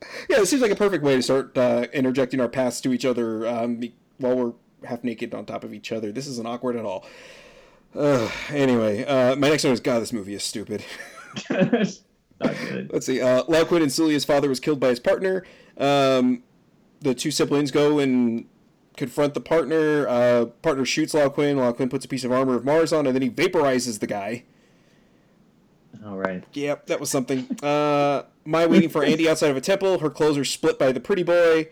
(laughs) yeah, it seems like a perfect way to start uh, interjecting our pasts to each other um, while we're half naked on top of each other. This isn't awkward at all. Uh, anyway, uh, my next one is God, this movie is stupid. (laughs) (laughs) Let's see. Uh, Laocorn and Celia's father was killed by his partner. Um, the two siblings go and confront the partner. Uh, partner shoots Laocorn. Laocorn puts a piece of armor of Mars on, and then he vaporizes the guy. All right. Yep, that was something. Uh, Mai waiting for Andy outside of a temple. Her clothes are split by the pretty boy.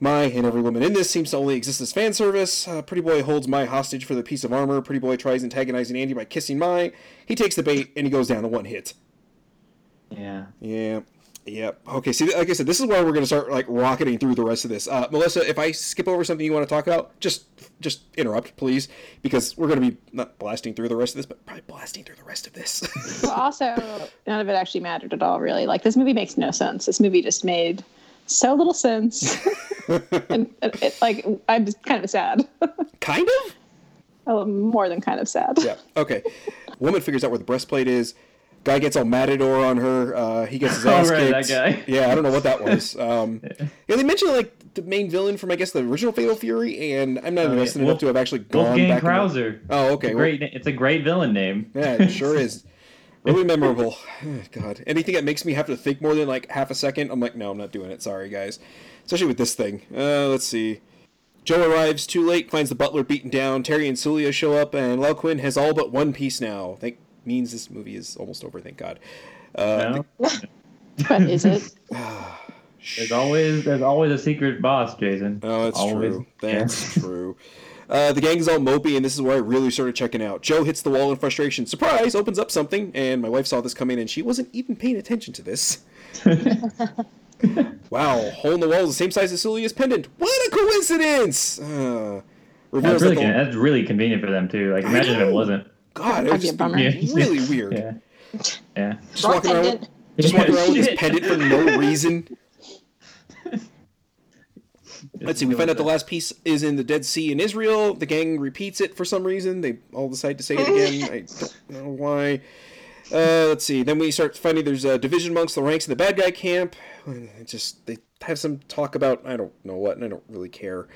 Mai and every woman in this seems to only exist as fan service. Uh, pretty boy holds Mai hostage for the piece of armor. Pretty boy tries antagonizing Andy by kissing Mai. He takes the bait and he goes down to one hit. Yeah. Yeah. Yep. Okay. See, like I said, this is where we're going to start like rocketing through the rest of this. Uh, Melissa, if I skip over something you want to talk about, just just interrupt, please, because we're going to be not blasting through the rest of this, but probably blasting through the rest of this. (laughs) well, also, none of it actually mattered at all, really. Like, this movie makes no sense. This movie just made so little sense, (laughs) and it, it, like I'm just kind of sad. (laughs) kind of. Oh, more than kind of sad. Yeah. Okay. Woman figures out where the breastplate is. Guy gets all matador on her. Uh, he gets his (laughs) Oh, ass right, kicked. that guy. Yeah, I don't know what that (laughs) was. Um, yeah, they mentioned like the main villain from I guess the original Fatal Fury, and I'm not Oh, invested yeah. enough Wolf- to have actually gone Wolfgang back. Krauser. Oh, okay. It's a well- great. It's a great villain name. Yeah, it sure is. (laughs) Really memorable. (sighs) God. Anything that makes me have to think more than like half a second, I'm like, no, I'm not doing it. Sorry, guys. Especially with this thing. Uh, let's see. Joe arrives too late, finds the butler beaten down. Terry and Celia show up, and Laocorn has all but one piece now. That means this movie is almost over, thank God. Uh, (laughs) No? But is it? (sighs) There's always there's always a secret boss, Jason. Oh, that's always. true. That's true. Uh, the gang's all mopey, and this is where I really started checking out. Joe hits the wall in frustration. Surprise! Opens up something, and my wife saw this coming, and she wasn't even paying attention to this. (laughs) wow, hole in the wall is the same size as Celia's pendant. What a coincidence! Uh, That's really the- con- that's really convenient for them too. Like imagine if it wasn't. God, it That'd would be a just bummer. be Yeah. really (laughs) weird. Yeah. Yeah. Just Wrong walking around, with, pendant. just walking around with this (laughs) pendant for no reason. (laughs) Let's see. We find out the last piece is in the Dead Sea in Israel. The gang repeats it for some reason. They all decide to say it again. I don't know why. Uh, let's see. Then we start finding there's a division amongst the ranks in the bad guy camp. It just they have some talk about I don't know what, and I don't really care.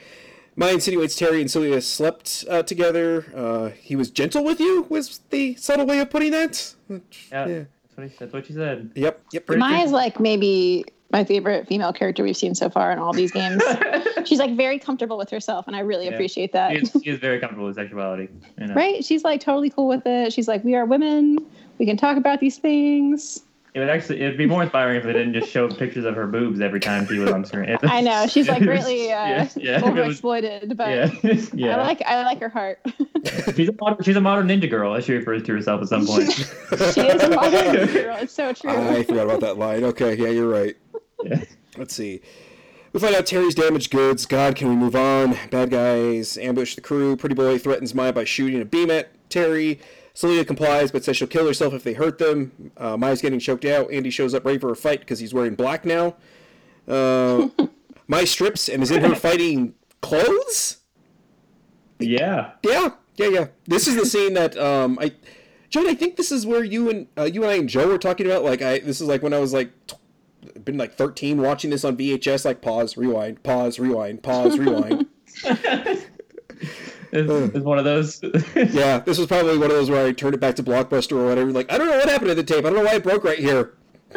Maya insinuates Terry and Celia slept uh, together. Uh, he was gentle with you. Was the subtle way of putting that? Yeah, Yeah. That's, what he, that's what she said. Yep. Yep. Pretty- Maya's like maybe my favorite female character we've seen so far in all these games. (laughs) She's like very comfortable with herself, and I really Yeah. appreciate that. She is, she is very comfortable with sexuality. You know? right? She's like totally cool with it. She's like, we are women. We can talk about these things. It would actually it'd be more inspiring if they didn't just show pictures of her boobs every time she was on screen. (laughs) I know she's like greatly (laughs) uh, yeah, yeah, overexploited, but yeah, (laughs) yeah. I like I like her heart. she's a modern, she's a modern ninja girl, as she refers to herself at some point. she is a modern ninja girl. It's so true. I forgot about that line. Okay, yeah, you're right. yeah. Let's see. We find out Terry's damaged goods. God, can we move on? Bad guys ambush the crew. Pretty boy threatens Maya by shooting a beam at Terry. Celia complies, but says she'll kill herself if they hurt them. Uh, Maya's getting choked out. Andy shows up ready for a fight because he's wearing black now. Uh, (laughs) Maya strips and is in her fighting clothes. yeah. Yeah, yeah, yeah. This is the scene that um, I, John. I think this is where you and uh, you and I and Joe were talking about. Like, I this is like when I was like, t- been like thirteen, watching this on VHS. Like, pause, rewind, pause, rewind, pause, rewind. (laughs) It's, it's one of those. (laughs) yeah, this was probably one of those where I turned it back to Blockbuster or whatever. Like, I don't know what happened to the tape. I don't know why it broke right here. (laughs)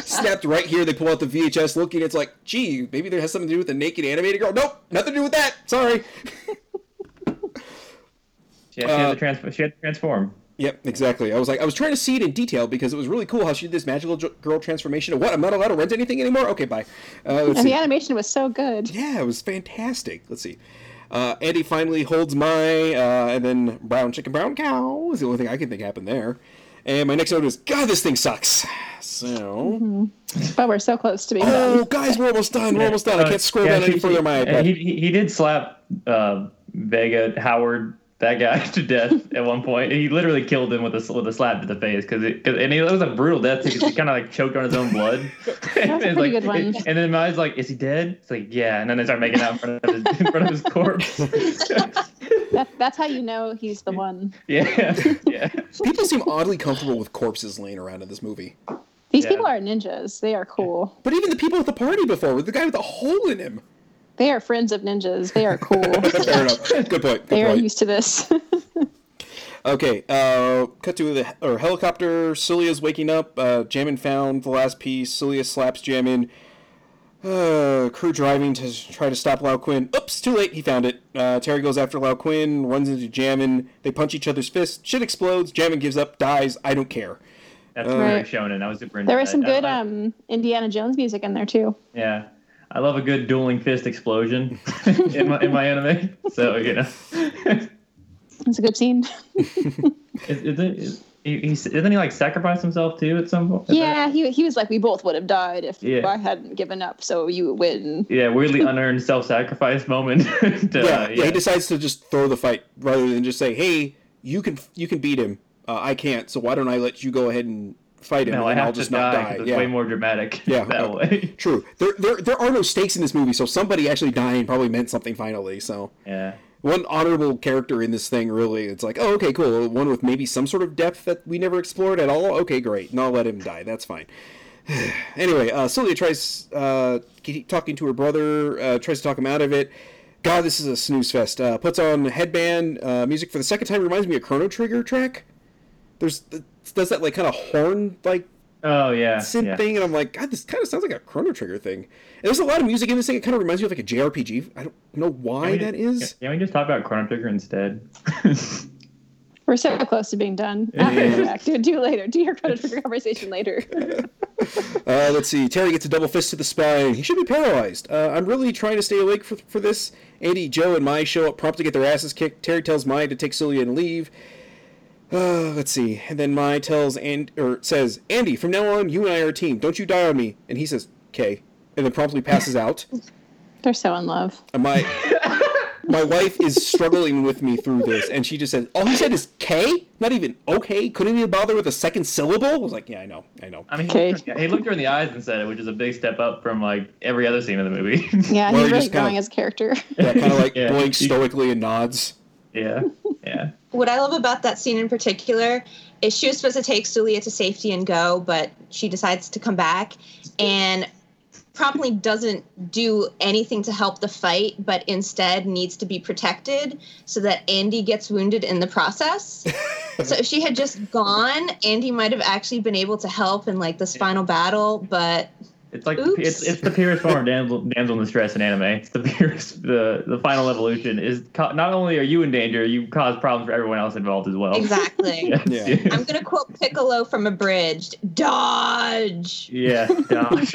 Snapped right here. They pull out the VHS, looking. It's like, gee, maybe there has something to do with the naked animated girl. Nope, nothing to do with that. Sorry. (laughs) She had, she, had to trans- she had to transform. Yep, exactly. I was like, I was trying to see it in detail because it was really cool how she did this magical jo- girl transformation. Of what? I'm not allowed to rent anything anymore. Okay, bye. Uh, and see. the animation was so good. Yeah, it was fantastic. Let's see. Uh, Andy finally holds Mai, uh, and then brown chicken, brown cow is the only thing I can think happened there. And my next note is, God, this thing sucks. So, But we're so close to being oh, done. guys, we're almost done. We're almost done. I Uh, can't scroll yeah, down any further on my iPad. He, he, he did slap uh, Vega Howard that guy (laughs) to death at one point. He literally killed him with a with a slap to the face because it, cause, and it was a brutal death because he kind of like choked on his own blood. (laughs) (laughs) That's a pretty like- good one. And then Maya's like, "Is he dead?" It's like, "Yeah." And then they start making out in front of his, in front of his corpse. That, that's how you know he's the one. yeah, yeah. People seem oddly comfortable with corpses laying around in this movie. These Yeah. people are ninjas. They are cool. But even the people at the party before, with the guy with the hole in him. They are friends of ninjas. They are cool. (laughs) Fair enough. Good point. Good they are used to this. (laughs) Okay, uh, cut to the or helicopter. Celia's waking up. Uh, Jamin found the last piece. Celia slaps Jamin. Uh, crew driving to try to stop Laocorn. Oops, too late. He found it. Uh, Terry goes after Laocorn, runs into Jamin. They punch each other's fists. Shit explodes. Jamin gives up, dies. I don't care. That's Uh, very Right. shonen. I was super. into there was some I- good I- um, Indiana Jones music in there too. Yeah, I love a good dueling fist explosion (laughs) in my in my anime. So you know, It's a good scene. (laughs) is, is it, is, he, he, isn't he like sacrifice himself too at some point? Yeah, he he was like, we both would have died if Yeah. I hadn't given up, so you win. Yeah, weirdly (laughs) unearned self-sacrifice moment. to, yeah, uh, yeah, He decides to just throw the fight rather than just say, "Hey, you can you can beat him. Uh, I can't. So why don't I let you go ahead and fight him, No, and I then I'll have just to not die die. it's Yeah. way more dramatic (laughs) Yeah, (laughs) that uh, way. True. There, there, there are no stakes in this movie, so somebody actually dying probably meant something finally. So Yeah. one honorable character in this thing, really, it's like, oh, okay, cool. One with maybe some sort of depth that we never explored at all. Okay, great. No, I'll let him die. That's fine. (sighs) anyway, uh, Celia tries uh, talking to her brother, uh, tries to talk him out of it. God, this is a snooze fest. Uh, puts on headband uh, music for the second time. Reminds me of Chrono Trigger track. There's does that like kind of horn like Oh yeah. synth yeah. thing, and I'm like, God, this kind of sounds like a Chrono Trigger thing. And there's a lot of music in this thing. It kind of reminds me of like a JRPG. I don't know why Can we- that is. Can we just talk about Chrono Trigger instead? (laughs) We're so close to being done. After the fact. Do, do later. Do your Chrono Trigger conversation later. (laughs) Uh, let's see. Terry gets a double fist to the spine. He should be paralyzed. Uh, I'm really trying to stay awake for, for this. Andy, Joe, and Mai show up prompt to get their asses kicked. Terry tells Mai to take Celia and leave. Uh, let's see. And then Mai tells and or says, Andy, from now on, you and I are a team. Don't you die on me. And he says, okay. And then promptly passes out. (laughs) They're so in love. And my my wife is struggling with me through this, and she just says, "All he said is K, not even okay. Couldn't even bother with a second syllable." I was like, "Yeah, I know, I know." I mean, he, looked her, he looked her in the eyes and said it, which is a big step up from like every other scene in the movie. Yeah, Well, he's he really just kinda- growing as a character. Yeah, kind of like (laughs) Yeah. blinks stoically and nods. Yeah. Yeah. (laughs) What I love about that scene in particular is she was supposed to take Sulia to safety and go, but she decides to come back and promptly doesn't do anything to help the fight, but instead needs to be protected so that Andy gets wounded in the process. (laughs) so if she had just gone, Andy might have actually been able to help in like this final battle, but It's like Oops. it's it's the purest form of (laughs) damsel, damsel in distress in anime. It's the (laughs) purest the the final evolution is co- not only are you in danger, you cause problems for everyone else involved as well. exactly. (laughs) Yes, Yeah. yeah. I'm gonna quote Piccolo from Abridged Dodge! Yeah, gosh.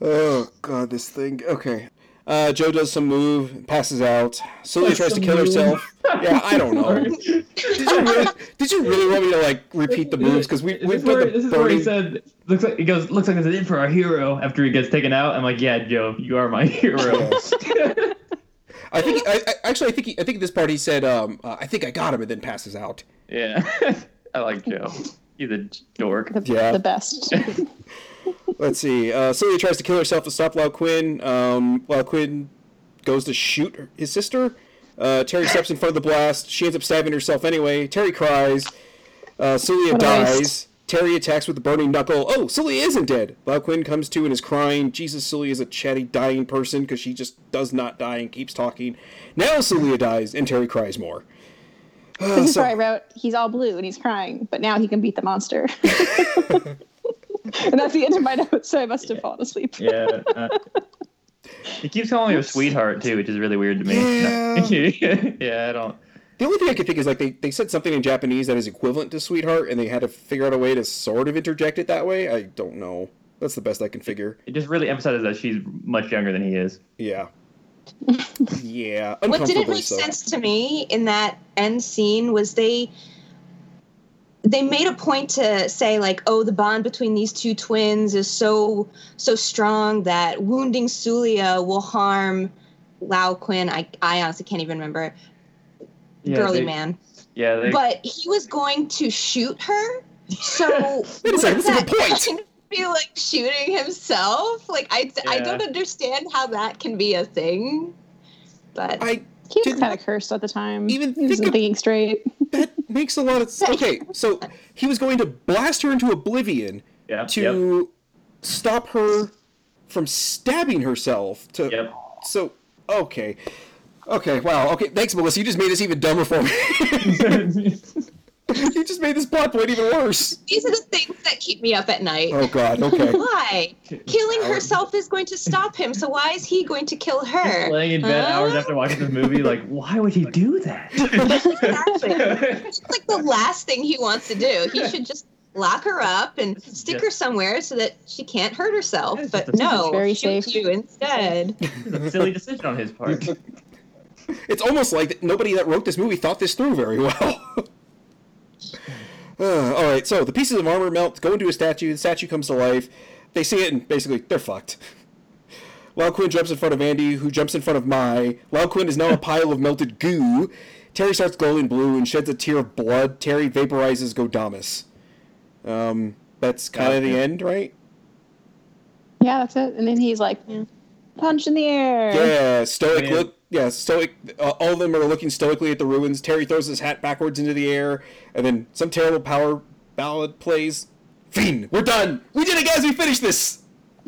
Oh god, this thing. Okay. Uh, Joe does some move, passes out. Celia tries to kill move. herself. Yeah, I don't know. (laughs) Did you really? Did you really want me to like repeat the moves? Because we This we've is where, this is where he said looks like he goes looks like this is it for our hero after he gets taken out. I'm like, yeah, Joe, you are my (laughs) hero. I think I, I actually I think he, I think this part he said um uh, I think I got him and then passes out. yeah, (laughs) I like Joe. He's a dork. The, Yeah. the best. Let's see. Uh, Celia tries to kill herself to stop Laocorn. Um, Laocorn goes to shoot his sister. Uh, Terry steps in front of the blast. She ends up stabbing herself anyway. Terry cries. Uh, Celia What dies. Terry attacks with the burning knuckle. Oh, Celia isn't dead. Laocorn comes to and is crying. Jesus, Celia is a chatty, dying person because she just does not die and keeps talking. Now Celia dies, and Terry cries more. Uh, This is so- where I wrote, he's all blue and he's crying, but now he can beat the monster. (laughs) (laughs) and that's the end of my (laughs) notes, so I must have fallen asleep. Yeah. Uh, he keeps calling her sweetheart too, which is really weird to me. Yeah. (laughs) yeah, I don't. The only thing I could think is like they, they said something in Japanese that is equivalent to sweetheart, and they had to figure out a way to sort of interject it that way. I don't know. That's the best I can figure. It just really emphasizes that she's much younger than he is. Yeah. (laughs) yeah. What didn't make so. sense to me in that end scene was they they made a point to say like oh the bond between these two twins is so so strong that wounding Sulia will harm Laocorn I I honestly can't even remember Yeah, girly they- man Yeah, they, but he was going to shoot her so (laughs) Wait a second, wouldn't that's a good that point. (laughs) kind of be like shooting himself like I I don't understand how that can be a thing but I He was kind of cursed at the time. even he wasn't think of- thinking straight. that makes a lot of sense. Okay, so he was going to blast her into oblivion yep, to stop her from stabbing herself. To yep. so okay, okay, wow, okay. Thanks, Melissa. You just made this even dumber for me. (laughs) (laughs) (laughs) you just made this plot point even worse. these are the things that keep me up at night Oh God. Okay. Why? Killing herself is going to stop him, so why is he going to kill her? Laying in bed Huh? hours after watching the movie, like, why would he do that? (laughs) Exactly. It's like the last thing he wants to do. He should just lock her up and stick her somewhere so that she can't hurt herself. It's But no, Very shoot safe. you instead. It's a silly decision on his part. (laughs) It's almost like nobody that wrote this movie thought this through very well. Uh, all right, so the pieces of armor melt, go into a statue. The statue comes to life. They see it, and basically, they're fucked. Laocorn jumps in front of Andy, who jumps in front of Mai. Laocorn is now a pile of melted goo. Terry starts glowing blue and sheds a tear of blood. Terry vaporizes Gaudeamus. Um, that's kind of the end, right? Yeah, that's it. And then he's like, punch in the air. Yeah, stoic Man. look. Yeah, stoic. Uh, all of them are looking stoically at the ruins. Terry throws his hat backwards into the air, and then some terrible power ballad plays. Fiend, we're done. We did it, guys. We finished this.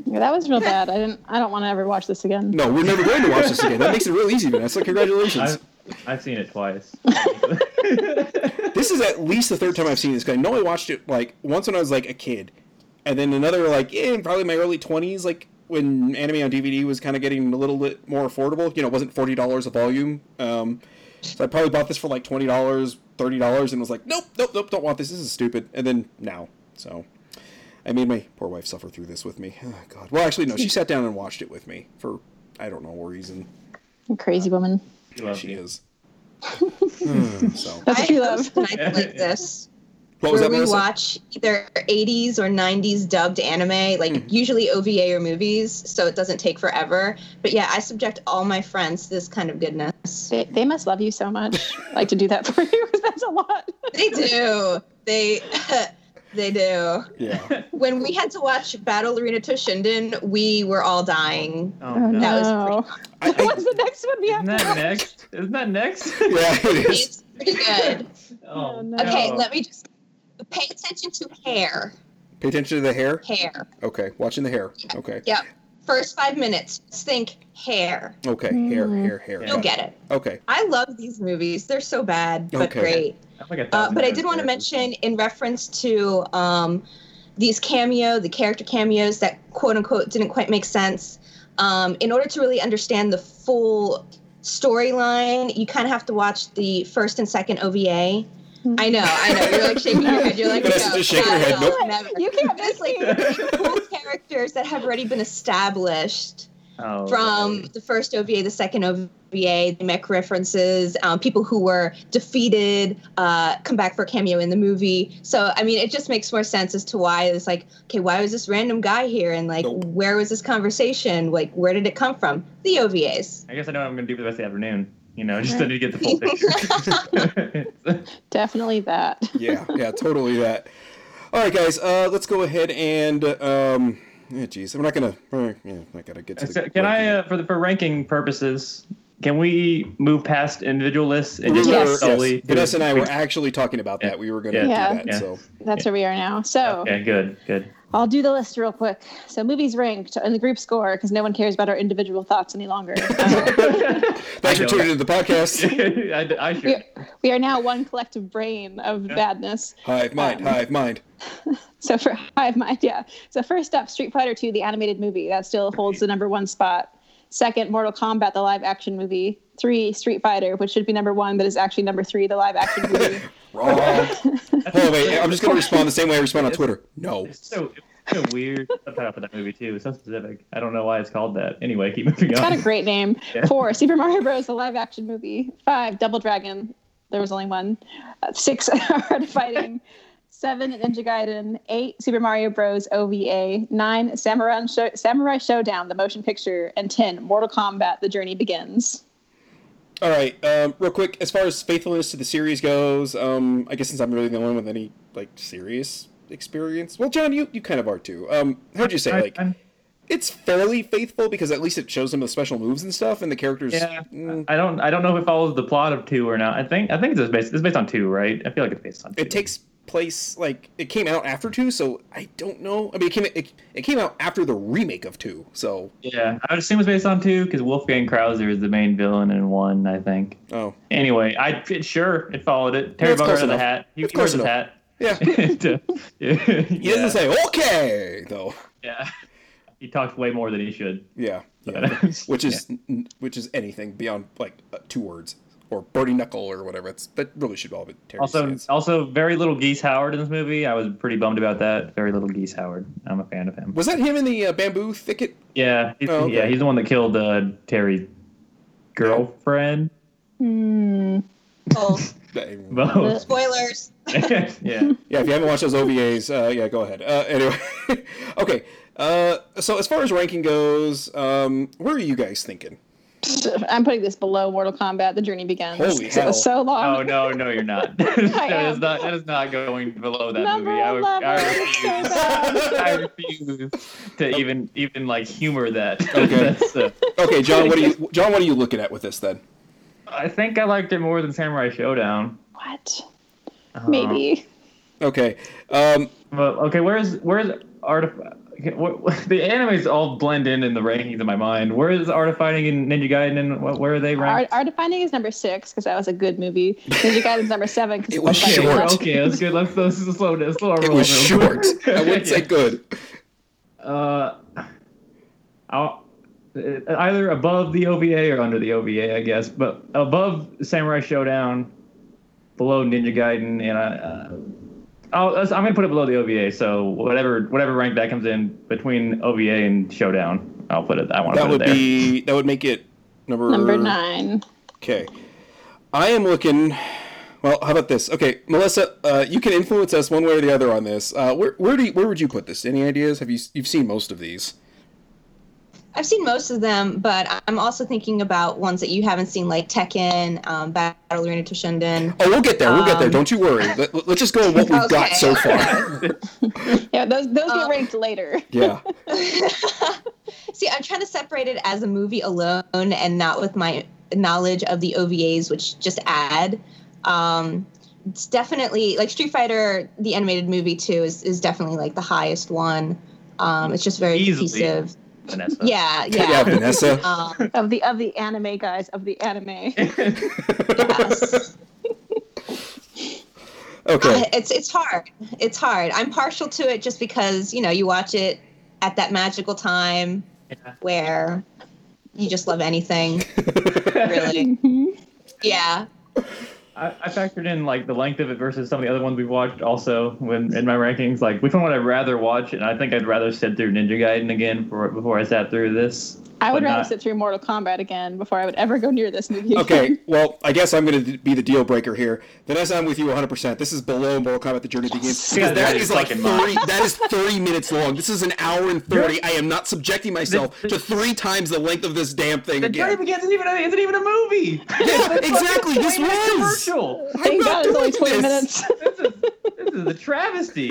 Yeah, that was real bad. I didn't. I don't want to ever watch this again. No, we're never going to watch this again. That makes it real easy, Vanessa. Congratulations. I've, I've seen it twice. (laughs) (laughs) This is at least the third time I've seen this. 'cause I know I watched it like once when I was like a kid, and then another like in probably my early twenties, like when anime on DVD was kind of getting a little bit more affordable. You know, it wasn't forty dollars a volume. Um, so I probably bought this for like twenty dollars, thirty dollars, and was like, nope, nope, nope, don't want this. This is stupid. And then now, so I made my poor wife suffer through this with me. (sighs) Oh, God. Well, actually, no, she sat down and watched it with me for I don't know what reason. You crazy woman. He loves She you. is. (laughs) Hmm, so That's I what you love. nights like this what was where that? we Melissa? watch either 80s or 90s dubbed anime, like Hmm. usually OVA or movies, so it doesn't take forever. But yeah, I subject all my friends to this kind of goodness. They, they must love you so much, (laughs) like to do that for you, (laughs) because that's a lot. They do. They (laughs) they do. Yeah. When we had to watch Battle Arena Toshinden, we were all dying. Oh, Oh, no. That was no. I, I, What's the next one we have Isn't to that next? Isn't that next? yeah, it is. It's pretty good. Oh, no. Okay, let me just pay attention to hair. Pay attention to the hair. Hair. Okay, watching the hair. Okay, Yep. First five minutes, just think hair. okay, hair, Hmm. hair, hair. You'll get it. Okay, I love these movies. They're so bad, but Okay. great. I'm like Uh, but I did want to mention, in reference to um, these cameo, the character cameos that quote unquote didn't quite make sense. Um, in order to really understand the full storyline, you kind of have to watch the first and second OVA. I know, I know. You're like shaking your head. You're like, Vanessa's no, just shaking her not head, nope. never. You can't There's make like me. (laughs) cool characters that have already been established Oh, from right. the first OVA, the second OVA, the mech references, um, people who were defeated uh, come back for a cameo in the movie. So, I mean, it just makes more sense as to why it's like, okay, why was this random guy here? And like, Nope. where was this conversation? Like, where did it come from? The OVAs. I guess I know what I'm gonna do for the rest of the afternoon. You know, just to get the full picture. (laughs) Definitely that. (laughs) yeah, yeah, totally that. All right, guys, uh, let's go ahead and um, yeah, geez, I'm not gonna. Uh, yeah, I gotta get to. The So, can I, uh, for the for ranking purposes, can we move past individual lists and just Yes. solely? Yes. Vanessa and I were actually talking about that. We were gonna Yeah. do that. Yeah. So That's where we are now. So Okay, good, good. I'll do the list real quick. So movies ranked and the group score because no one cares about our individual thoughts any longer. (laughs) (laughs) Um, thanks for know. tuning into the podcast. (laughs) I, I we, should. we are now one collective brain of badness. hive mind, Um, hive mind. So for Hive Mind, yeah. So first up, Street Fighter II, the animated movie, that still holds the number one spot. Second, Mortal Kombat, the live action movie. Three, Street Fighter, which should be number one, but is actually number three, the live action movie. Wrong. (laughs) oh wait, I'm just gonna respond the same way I respond on Twitter. No. It's so, it's so weird (laughs) subtitle for that movie too. It's so specific. I don't know why it's called that. Anyway, keep moving It's got a great name. (laughs) Yeah. Four, Super Mario Bros., the live action movie. Five, Double Dragon. There was only one. Uh, six, Art of Fighting. Seven, Ninja Gaiden. Eight, Super Mario Bros. OVA. Nine, Samurai, Show- Samurai Shodown, the motion picture. And 10, Mortal Kombat, The Journey Begins. All right, um, real quick, as far as faithfulness to the series goes, um, I guess since I'm really the only one with any like serious experience, well, John, you, you kind of are too. Um, how'd you say I- like I'm- it's fairly faithful because at least it shows some of the special moves and stuff, and the characters. yeah, mm, I don't. I don't know if it follows the plot of two or not. I think. I think it's based. It's based on two, right? I feel like it's based on. Two. it takes place like it came out after two, so I don't know. I mean, it came it, it came out after the remake of two, so Yeah, I would assume it's based on two because Wolfgang Krauser is the main villain in one. I think. oh Anyway, I it, sure it followed it. Terry close has a hat. He, he wears his hat. yeah. (laughs) yeah. He doesn't say okay though. Yeah. He talks way more than he should. Yeah, yeah. Which (laughs) is which is anything beyond like uh, two words or Burning Knuckle or whatever. It's that really should all be Terry Also, Sands. also very little Geese Howard in this movie. I was pretty bummed about that. Very little Geese Howard. I'm a fan of him. Was that him in the uh, bamboo thicket? Yeah, he's, Oh, okay. yeah, he's the one that killed uh, Terry's girlfriend. Hmm. Oh, Both. spoilers. (laughs) yeah. Yeah, if you haven't watched those OVAs, uh, yeah, go ahead. Uh, anyway, (laughs) okay. Uh, so as far as ranking goes, um, where are you guys thinking? (laughs) I'm putting this below Mortal Kombat: The Journey Begins. Holy 'cause It was so long. Oh no, no, you're not. (laughs) (laughs) that am. is not. That is not going below that Number movie. I, would, I 11, it's so refuse. I refuse to even even like humor that. Okay. Uh, Okay, John, what are you John, what are you looking at with this then? I think I liked it more than Samurai Shodown. What? Uh, Maybe. Okay. Um But okay, where's where's artif- okay, what, what- (laughs) The animes all blend in in the rankings in my mind. Where is Art of Fighting and Ninja Gaiden? And what, where are they Art, ranked? Art of Fighting is number six because that was a good movie. Ninja Gaiden's number seven because It was okay, short. okay, that's good. Let's, let's slow down. Slow our it was short. (laughs) I wouldn't say good. Uh, I'll, uh, either above the OVA or under the OVA, I guess. But above Samurai Shodown, below Ninja Gaiden, and I, uh, I'll, I'm gonna put it below the OVA. So whatever whatever rank that comes in between OVA and Shodown, I'll put it. I want to That put would it there. be that would make it number number nine. Okay. I am looking. Well, how about this? Okay, Melissa, uh, you can influence us one way or the other on this. Uh, where where do you, where would you put this? Any ideas? Have you you've seen most of these? I've seen most of them, but I'm also thinking about ones that you haven't seen, like Tekken, um, Battle Arena Toshinden. Oh, we'll get there. We'll get there. Um, Don't you worry. (laughs) Let, us just go on what we've got so far. (laughs) Yeah, those those Uh, get ranked later. Yeah. (laughs) See, I'm trying to separate it as a movie alone and not with my knowledge of the OVAs, which just add. Um, it's definitely like Street Fighter, the animated movie too, is, is definitely like the highest one. Um, it's just very Easily. cohesive. Vanessa. Yeah, Yeah, yeah. Vanessa. (laughs) um, Of the of the anime guys of the anime. yes. (laughs) Okay. Uh, it's it's hard. It's hard. I'm partial to it just because you know you watch it at that magical time Yeah. where you just love anything. (laughs) really. Mhm. Yeah. I, I factored in like the length of it versus some of the other ones we've watched also when in my rankings. Like which one would I rather watch? And I think I'd rather sit through Ninja Gaiden again for, before I sat through this. I would rather not- sit through Mortal Kombat again before I would ever go near this movie. Okay, (laughs) well, I guess I'm going to be the deal breaker here. Vanessa, I'm with you 100%. This is below Mortal Kombat: The Journey Begins because that that is is like fucking 30. That is 30 minutes long. This is an hour and 30. I am not subjecting myself to three times the length of this damn thing The Journey again. Begins isn't even a, isn't even a movie. (laughs) Yeah, exactly. This 20 minute was. commercial. I'm Thank not God it's only 20 this. minutes. This is, this is a travesty.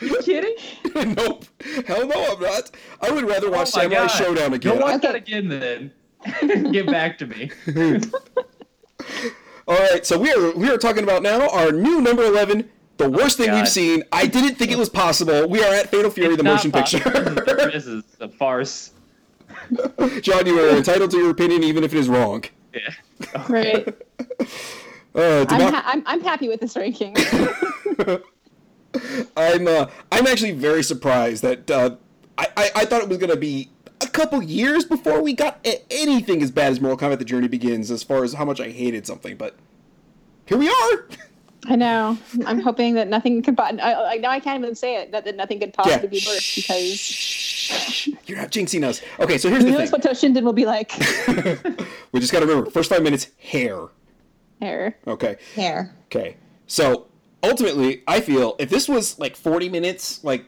you kidding? (laughs) nope. Hell no, I'm not. I would rather watch Oh Samurai God. Shodown Go again. Watch Okay. that again then. (laughs) Get back to me. (laughs) All right, so we are we are talking about now our new number 11, the worst thing Oh God. we've seen. I didn't think it was possible. We are at Fatal Fury, It's the motion possible. picture. (laughs) This is a farce. John, you are entitled to your opinion, even if it is wrong. Yeah. right. Uh, I'm, democ- ha- I'm I'm happy with this ranking. I'm uh, I'm actually very surprised that uh, I, I I thought it was gonna be a couple years before we got a- anything as bad as Mortal Kombat: The Journey Begins, as far as how much I hated something. But here we are. I know. I'm hoping that nothing could. po- I, I, now I can't even say it that, that nothing could possibly be worse because you're not jinxing us. Okay, so here's who the knows thing. what Toshinden will be like. (laughs) we just gotta remember, first five minutes, hair. Here. Okay. Hair. Okay. So ultimately, I feel if this was like 40 minutes, like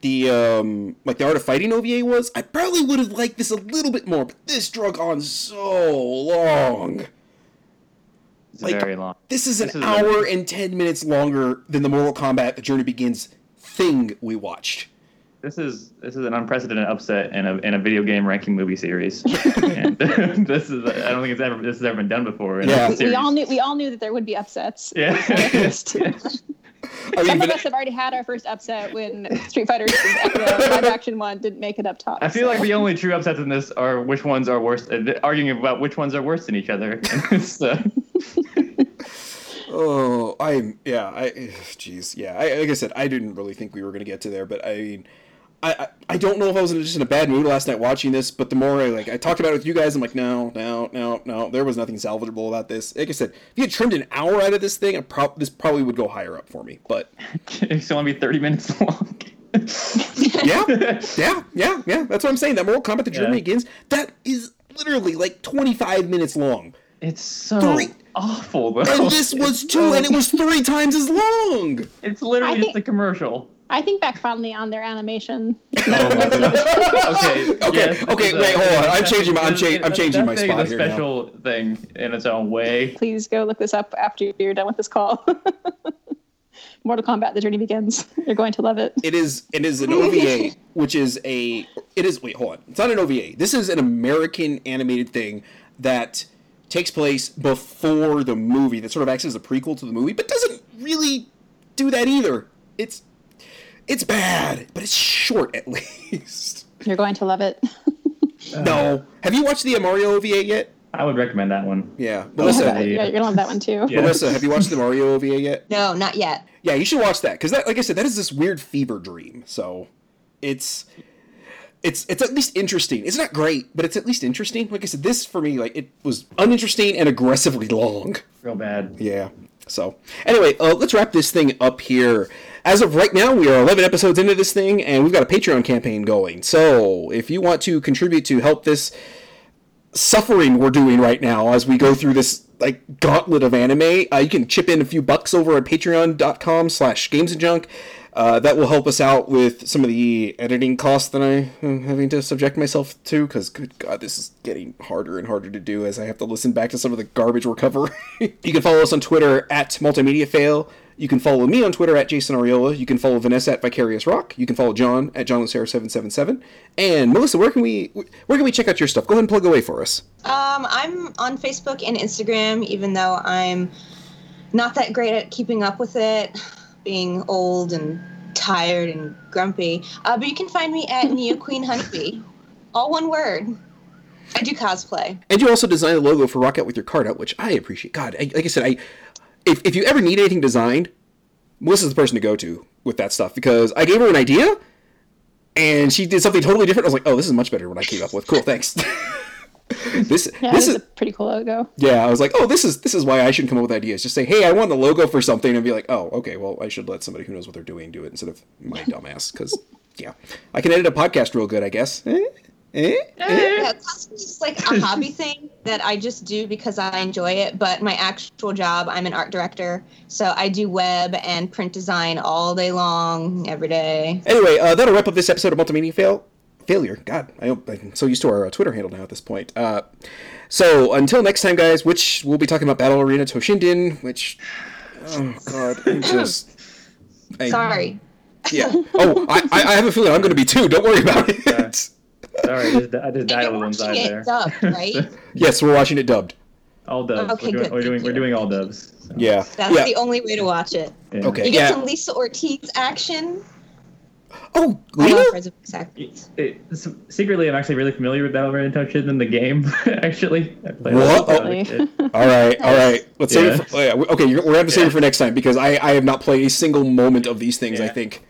the um like the Art of Fighting OVA was, I probably would have liked this a little bit more. But this drug on so long. It's Like, very long. This is an This is a- hour and 10 minutes longer than the Mortal Kombat: The Journey Begins thing we watched. This is this is an unprecedented upset in a in a video game ranking movie series. (laughs) and (laughs) this is I don't think it's ever this has ever been done before. In Yeah. a We, we all knew we all knew that there would be upsets. Yeah. (laughs) I mean, Some of us have already had our first upset when Street Fighter live (laughs) action one didn't make it up top. I feel like the only true upsets in this are which ones are worse, uh, arguing about which ones are worse than each other. (laughs) It's, uh, (laughs) Oh, I'm yeah. I jeez, yeah. I, like I said, I didn't really think we were gonna get to there, but I mean, I, I I don't know if I was just in a bad mood last night watching this, but the more I like I talked about it with you guys, I'm like, no, no, no, no. There was nothing salvageable about this. Like I said, if you had trimmed an hour out of this thing, I prob- this probably would go higher up for me. But (laughs) it's only be 30 minutes (laughs) long. yeah, yeah, yeah, yeah. That's what I'm saying. That Mortal Kombat: The Journey Yeah. Begins. That is literally like 25 minutes long, It's so Three. awful, though. and this was two, and it was (laughs) three times as long. It's literally I just think- a commercial. I think back fondly on their animation. (laughs) Oh, (laughs) okay. Okay, yes, okay, it's a- wait, hold on. I'm changing my- I'm cha- I'm changing my definitely spot a here now. special thing in its own way. Please go look this up after you're done with this call. (laughs) Mortal Kombat: The Journey Begins. You're going to love it. It is it is an OVA, which is a it is wait hold on. It's not an OVA. This is an American animated thing that takes place before the movie. That sort of acts as a prequel to the movie, but doesn't really do that either. It's it's bad, but it's short at (laughs) least. You're going to love it. no, have you watched the Mario OVA yet? I would recommend that one. Yeah, Melissa. yeah. yeah, you're gonna love that one too. (laughs) Yeah. Melissa, have you watched the Mario OVA yet? No, not yet. Yeah, you should watch that because that, like I said, that is this weird fever dream. So, it's it's it's at least interesting. It's not great, but it's at least interesting. Like I said, this for me, like it was uninteresting and aggressively long. Real bad. Yeah. So anyway, uh, let's wrap this thing up here. As of right now, we are 11 episodes into this thing, and we've got a Patreon campaign going. So if you want to contribute to help this suffering we're doing right now as we go through this like gauntlet of anime, uh, you can chip in a few bucks over at patreon.com slash games and junk. Uh, that will help us out with some of the editing costs that I am having to subject myself to, because good God, this is getting harder and harder to do as I have to listen back to some of the garbage we're covering. (laughs) you can follow us on Twitter at Multimedia Fail. You can follow me on Twitter at Jason Arriola. You can follow Vanessa at Vicarious Rock. You can follow John at John Lucero777. And Melissa, where can we where can we check out your stuff? Go ahead and plug away for us. Um, I'm on Facebook and Instagram, even though I'm not that great at keeping up with it, being old and tired and grumpy. Uh, but you can find me at Neo Queen Honeybee. All one word. I do cosplay. And you also designed a logo for Rock Out with your card out, which I appreciate. God, I, like I said, I if, if you ever need anything designed, Melissa's the person to go to with that stuff because I gave her an idea and she did something totally different. I was like, oh, this is much better than what I came up with. Cool, thanks. (laughs) this Yeah, this is a pretty cool logo. yeah. I was like, oh, this is this is why I shouldn't come up with ideas. Just say, hey, I want the logo for something, and be like, oh, okay, well, I should let somebody who knows what they're doing do it instead of my (laughs) dumbass. Because yeah, I can edit a podcast real good, I guess. (laughs) Eh? Eh? Yeah, cosplay is like a hobby (laughs) thing that I just do because I enjoy it. But my actual job, I'm an art director, so I do web and print design all day long, every day. Anyway, uh, that'll wrap up this episode of Multimedia Fail. Failure. God, I hope I'm so used to our uh, Twitter handle now at this point. Uh, so until next time, guys, which we'll be talking about Battle Arena Toshinden, which, oh god, I'm (laughs) just. I, Sorry. Yeah. Oh, I, I I have a feeling I'm going to be too. Don't worry about it. Sorry, I just, I just And died you're on one watching side there. dubbed, right? (laughs) yes, we're watching it dubbed. all dubs. Okay, we're doing, good, we're doing, we're doing all dubs. so, Yeah. That's yeah. the only way to watch it. yeah. Okay. You get Yeah. some Lisa Ortiz action. Oh, I Lena? love Friends. It, it, secretly, I'm actually really familiar with Battle Arena Toshinden game. (laughs) actually, I played What? it as a kid. All right, all right. Let's save it. For, oh, yeah, okay, we're gonna have to save Yeah. it for next time because I, I have not played a single moment of these things. I think.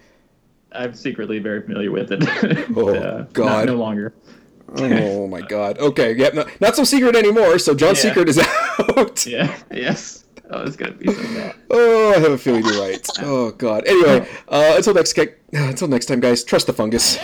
I'm secretly very familiar with it. (laughs) Oh, not- God. no longer. Oh my god. Okay, yeah, no, not so secret anymore. So John's Yeah. secret is (laughs) out. Yeah. Yes. Oh, it's gonna be so bad. Oh, I have a feeling you're right. (laughs) Oh god. Anyway, uh, until next, uh, until next time, guys. Trust the fungus.